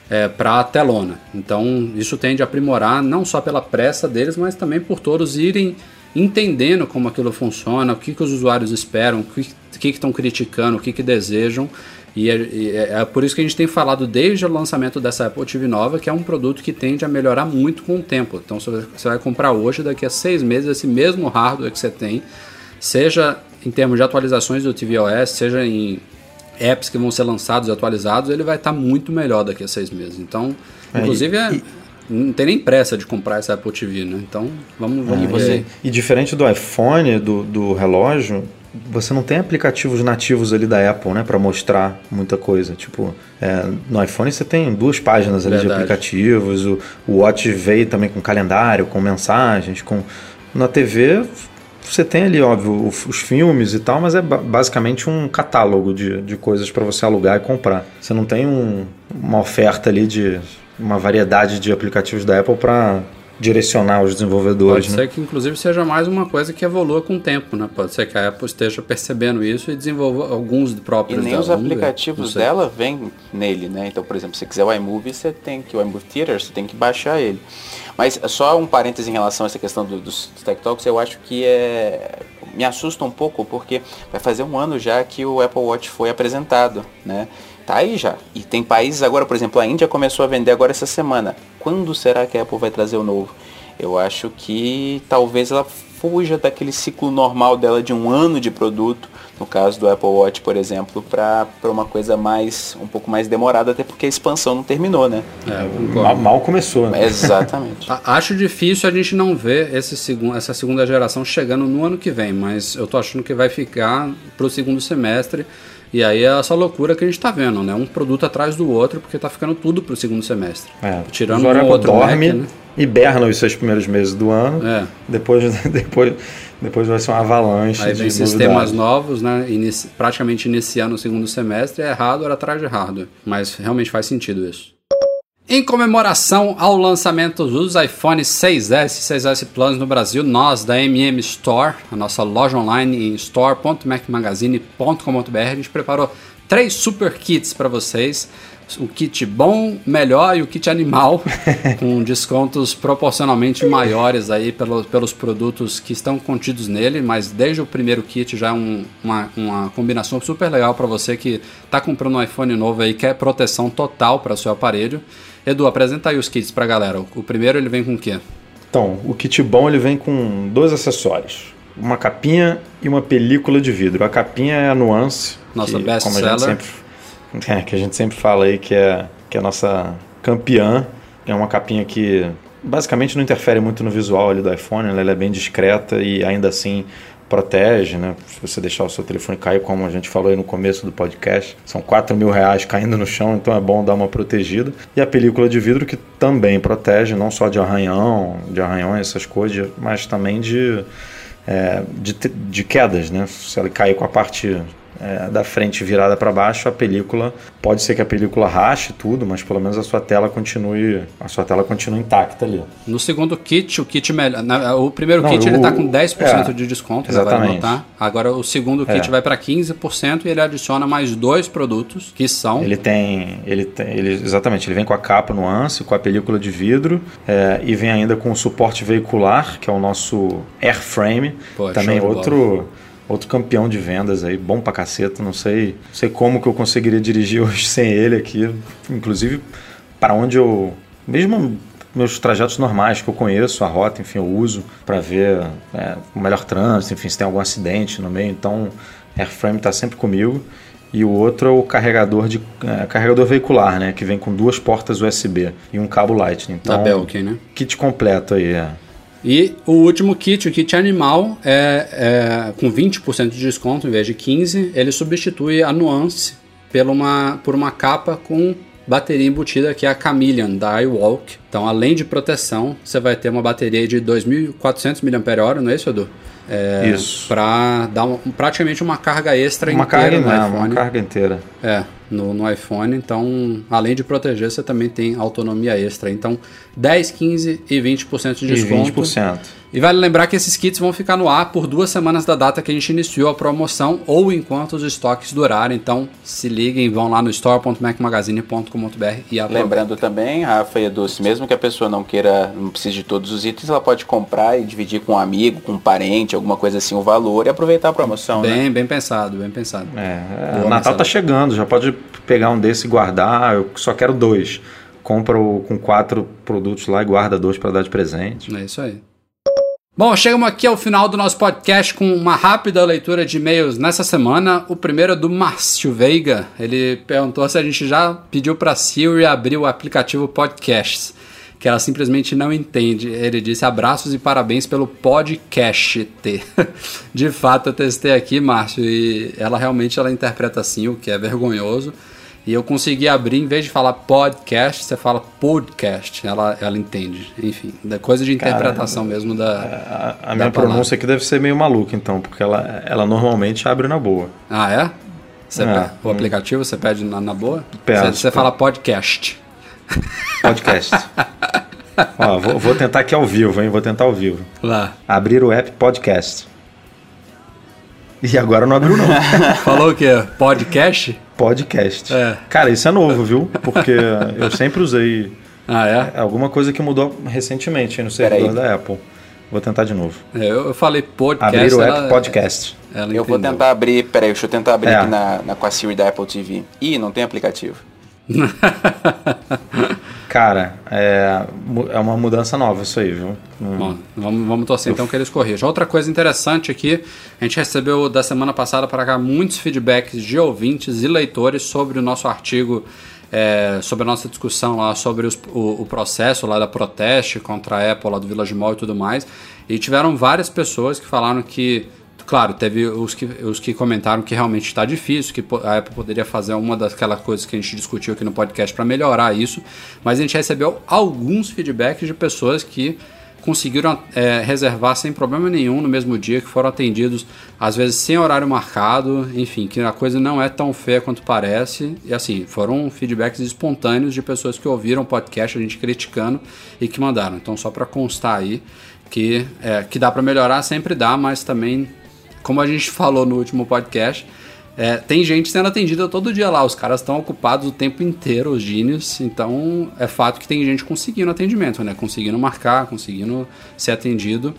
é, para a telona. Então, isso tende a aprimorar não só pela pressa deles, mas também por todos irem entendendo como aquilo funciona, o que, que os usuários esperam, o que estão criticando, o que, que desejam. E é, é, é, por isso que a gente tem falado desde o lançamento dessa Apple TV nova, que é um produto que tende a melhorar muito com o tempo. Então, você vai comprar hoje, daqui a seis meses, esse mesmo hardware que você tem, seja em termos de atualizações do tvOS, seja em apps que vão ser lançados e atualizados, ele vai estar muito melhor daqui a seis meses. Então, é, inclusive, é, e, não tem nem pressa de comprar essa Apple TV, né? Então, vamos, vamos é, ver. E, e diferente do iPhone, do, do relógio, você não tem aplicativos nativos ali da Apple, né, para mostrar muita coisa. Tipo, é, no iPhone você tem duas páginas ali Verdade. de aplicativos. O, o Watch veio também com calendário, com mensagens, com na TV você tem ali, óbvio, os filmes e tal, mas é basicamente um catálogo de, de coisas para você alugar e comprar. Você não tem um, uma oferta ali de uma variedade de aplicativos da Apple para direcionar os desenvolvedores. Pode né? ser que, inclusive, seja mais uma coisa que evolua com o tempo, né? Pode ser que a Apple esteja percebendo isso e desenvolva alguns próprios E nem dela. os aplicativos dela vêm nele, né? Então, por exemplo, se você quiser o iMovie, você tem que o iMovie Theater, você tem que baixar ele. Mas só um parêntese em relação a essa questão do, dos Tech Talks, eu acho que é me assusta um pouco porque vai fazer um ano já que o Apple Watch foi apresentado, né? Tá aí já. E tem países agora, por exemplo, a Índia começou a vender agora essa semana. Quando será que a Apple vai trazer o novo? Eu acho que talvez ela fuja daquele ciclo normal dela de um ano de produto, no caso do Apple Watch, por exemplo, para uma coisa mais um pouco mais demorada, até porque a expansão não terminou, né? É, mal, mal, começou, né? Exatamente. (laughs) Acho difícil a gente não ver esse segundo, essa segunda geração chegando no ano que vem, mas eu tô achando que vai ficar para o segundo semestre. E aí é essa loucura que a gente está vendo, né? Um produto atrás do outro, porque está ficando tudo para o segundo semestre. É, Tirando o um outro dorme Mac, né? e berna os seus primeiros meses do ano. É. Depois, (laughs) depois, depois vai ser uma avalanche aí vem de sistemas novos, né? Inici praticamente iniciando o segundo semestre. É hardware atrás de hardware. Mas realmente faz sentido isso. Em comemoração ao lançamento dos iPhone 6S e 6S Plus no Brasil, nós da MM Store, a nossa loja online em store.macmagazine.com.br, a gente preparou três super kits para vocês. O kit bom, melhor e o kit animal, (laughs) com descontos proporcionalmente maiores aí pelos, pelos produtos que estão contidos nele, mas desde o primeiro kit já é um, uma, uma combinação super legal para você que está comprando um iPhone novo aí, quer proteção total para o seu aparelho. Edu, apresenta aí os kits pra galera. O primeiro ele vem com o quê? Então, o kit bom ele vem com dois acessórios. Uma capinha e uma película de vidro. A capinha é a Nuance. Nossa best seller. Sempre, (laughs) é, que a gente sempre fala aí que é, que é a nossa campeã. É uma capinha que basicamente não interfere muito no visual ali do iPhone. Ela é bem discreta e ainda assim protege, né? Se você deixar o seu telefone cair, como a gente falou aí no começo do podcast, são 4 mil reais caindo no chão, então é bom dar uma protegida. E a película de vidro que também protege, não só de arranhão, de arranhões, essas coisas, mas também de, é, de, de quedas, né? Se ela cair com a parte é, da frente virada para baixo, a película pode ser que a película rache tudo, mas pelo menos a sua tela continue a sua tela continue intacta ali. No segundo kit, o kit melhor, o primeiro Não, kit o, ele está com 10% é, de desconto, exatamente. Vai Agora o segundo kit é. vai para 15% e ele adiciona mais dois produtos que são Ele tem, ele tem, ele exatamente, ele vem com a capa nuance, com a película de vidro é, e vem ainda com o suporte veicular, que é o nosso airframe, Pô, também outro bola outro campeão de vendas aí, bom pra caceta. Não sei, não sei como que eu conseguiria dirigir (laughs) hoje sem ele aqui. Inclusive, para onde eu. Mesmo meus trajetos normais que eu conheço, a rota, enfim, eu uso para ver é, o melhor trânsito, enfim, se tem algum acidente no meio. Então, Airframe está sempre comigo. E o outro é o carregador de é, carregador veicular, né, que vem com duas portas USB e um cabo Lightning. Então, da Belkin, né? Kit completo aí, é. E o último kit, o kit animal, é, é com 20% de desconto em vez de 15%. Ele substitui a Nuance por uma, por uma capa com bateria embutida que é a Chameleon da iWalk. Então, além de proteção, você vai ter uma bateria de 2.400 mAh, não é isso, Edu? É, isso. Para dar um, praticamente uma carga extra uma inteira carga, no não, iPhone. Uma carga inteira. É, no, no iPhone. Então, além de proteger, você também tem autonomia extra. Então, 10, 15 e 20% de desconto. E 20%. E vale lembrar que esses kits vão ficar no ar por duas semanas da data que a gente iniciou a promoção ou enquanto os estoques durarem. Então se liguem, vão lá no store.macmagazine.com.br e aproveitem. Lembrando também, Rafa e Edu, mesmo que a pessoa não queira, não precise de todos os itens, ela pode comprar e dividir com um amigo, com um parente, alguma coisa assim, o valor e aproveitar a promoção. Bem, né? bem pensado, bem pensado. É, o Natal tá chegando, já pode pegar um desse e guardar. Eu só quero dois. Compra com quatro produtos lá e guarda dois para dar de presente. É isso aí. Bom, chegamos aqui ao final do nosso podcast com uma rápida leitura de e-mails nessa semana. O primeiro é do Márcio Veiga. Ele perguntou se a gente já pediu para Siri abrir o aplicativo Podcasts, que ela simplesmente não entende. Ele disse abraços e parabéns pelo podcast. (laughs) De fato, eu testei aqui, Márcio, e ela realmente ela interpreta assim, o que é vergonhoso. E eu consegui abrir, em vez de falar podcast, você fala podcast. Ela, ela entende. Enfim, é coisa de interpretação Cara, mesmo da. A, a da minha palavra. pronúncia aqui deve ser meio maluca, então, porque ela, ela normalmente abre na boa. Ah, é? Você é, o hum. aplicativo você pede na, na boa? Peço, você, você fala podcast. Podcast. (laughs) Ó, vou, vou, tentar aqui ao vivo, hein? Vou tentar ao vivo. Lá. Abrir o app podcast. E agora não abriu, não. (laughs) Falou o quê? Podcast? Podcast. É. Cara, isso é novo, viu? Porque eu sempre usei. (laughs) Ah, é? é alguma coisa que mudou recentemente no servidor da Apple. Vou tentar de novo. É, eu falei podcast. Abrir o app podcast. eu vou tentar abrir. Peraí, deixa eu tentar abrir é. aqui na, na, com a Siri da Apple TV. Ih, não tem aplicativo. (laughs) Cara, é, é uma mudança nova isso aí, viu? Bom, vamos, vamos torcer então que eles corrijam. Outra coisa interessante aqui, a gente recebeu da semana passada para cá muitos feedbacks de ouvintes e leitores sobre o nosso artigo, é, sobre a nossa discussão lá sobre os, o, o, processo lá da protesto contra a Apple lá do Village Mall e tudo mais. E tiveram várias pessoas que falaram que Claro, teve os que, os que comentaram que realmente está difícil, que a Apple poderia fazer uma daquelas coisas que a gente discutiu aqui no podcast para melhorar isso, mas a gente recebeu alguns feedbacks de pessoas que conseguiram é, reservar sem problema nenhum no mesmo dia, que foram atendidos às vezes sem horário marcado, enfim, que a coisa não é tão feia quanto parece. E assim, foram feedbacks espontâneos de pessoas que ouviram o podcast, a gente criticando e que mandaram. Então, só para constar aí que, é, que dá para melhorar, sempre dá, mas também como a gente falou no último podcast, é, tem gente sendo atendida todo dia lá. Os caras estão ocupados o tempo inteiro, os gênios. Então é fato que tem gente conseguindo atendimento, né? Conseguindo marcar, conseguindo ser atendido.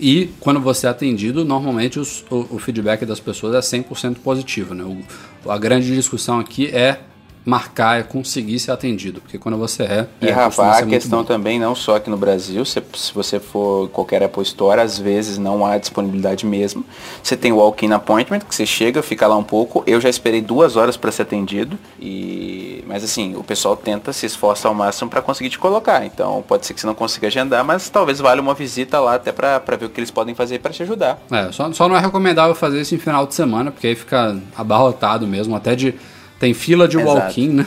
E quando você é atendido, normalmente os, o, o, feedback das pessoas é 100% positivo, né? O, a grande discussão aqui é marcar, é conseguir ser atendido. Porque quando você é. E é, rapaz, a questão também, não só aqui no Brasil, se, se você for qualquer Apple Store, às vezes não há disponibilidade mesmo. Você tem o walk-in appointment, que você chega, fica lá um pouco. Eu já esperei duas horas para ser atendido. E mas assim, o pessoal tenta se esforça ao máximo para conseguir te colocar. Então pode ser que você não consiga agendar, mas talvez valha uma visita lá até para ver o que eles podem fazer para te ajudar. É, só, só não é recomendável fazer isso em final de semana, porque aí fica abarrotado mesmo, até de tem fila de walk-in, né?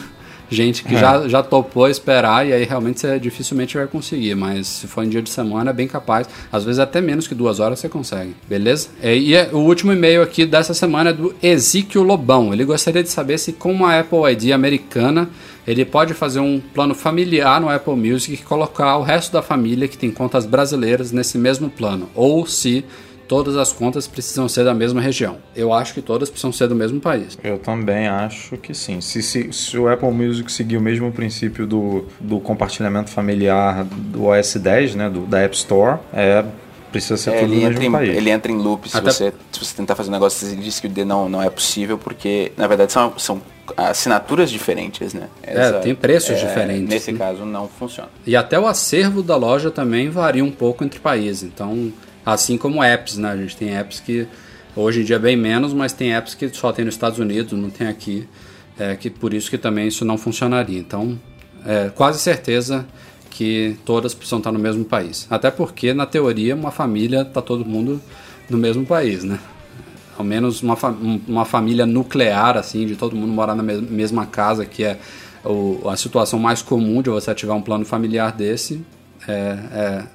Gente que é. já, já topou esperar e aí realmente você dificilmente vai conseguir, mas se for em dia de semana é bem capaz. Às vezes até menos que duas horas você consegue, beleza? E, e o último e-mail aqui dessa semana é do Ezequiel Lobão. Ele gostaria de saber se com uma Apple ID americana ele pode fazer um plano familiar no Apple Music e colocar o resto da família que tem contas brasileiras nesse mesmo plano, ou se todas as contas precisam ser da mesma região. Eu acho que todas precisam ser do mesmo país. Eu também acho que sim. Se, se, se o Apple Music seguir o mesmo princípio do, do compartilhamento familiar do OS 10, né, do, da App Store, é precisa ser é, tudo no mesmo em, país. Ele entra em loop se, Até... você, se você tentar fazer um negócio e diz que o D não, não é possível, porque na verdade são, são assinaturas diferentes, né? É, Essa, é, tem preços é, diferentes. Nesse né? caso não funciona. E até o acervo da loja também varia um pouco entre países. Então Assim como apps, né? A gente tem apps que hoje em dia é bem menos, mas tem apps que só tem nos Estados Unidos, não tem aqui. É, que por isso que também isso não funcionaria. Então, é, quase certeza que todas precisam estar no mesmo país. Até porque, na teoria, uma família está todo mundo no mesmo país, né? Ao menos uma, fa uma família nuclear, assim, de todo mundo morar na me mesma casa, que é o, a situação mais comum de você ativar um plano familiar desse, é,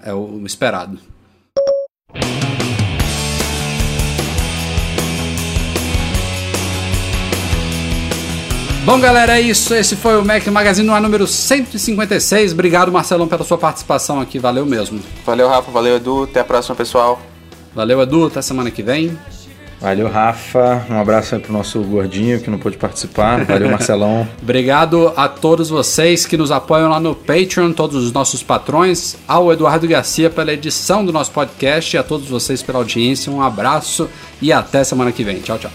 é, é o esperado. Bom, galera, é isso. Esse foi o Mac Magazine no ar número 156. Obrigado, Marcelão, pela sua participação aqui. Valeu mesmo. Valeu, Rafa. Valeu, Edu. Até a próxima, pessoal. Valeu, Edu. Até semana que vem. Valeu, Rafa. Um abraço aí pro nosso gordinho que não pôde participar. Valeu, Marcelão. (laughs) Obrigado a todos vocês que nos apoiam lá no Patreon, todos os nossos patrões, ao Eduardo Garcia pela edição do nosso podcast e a todos vocês pela audiência. Um abraço e até semana que vem. Tchau, tchau.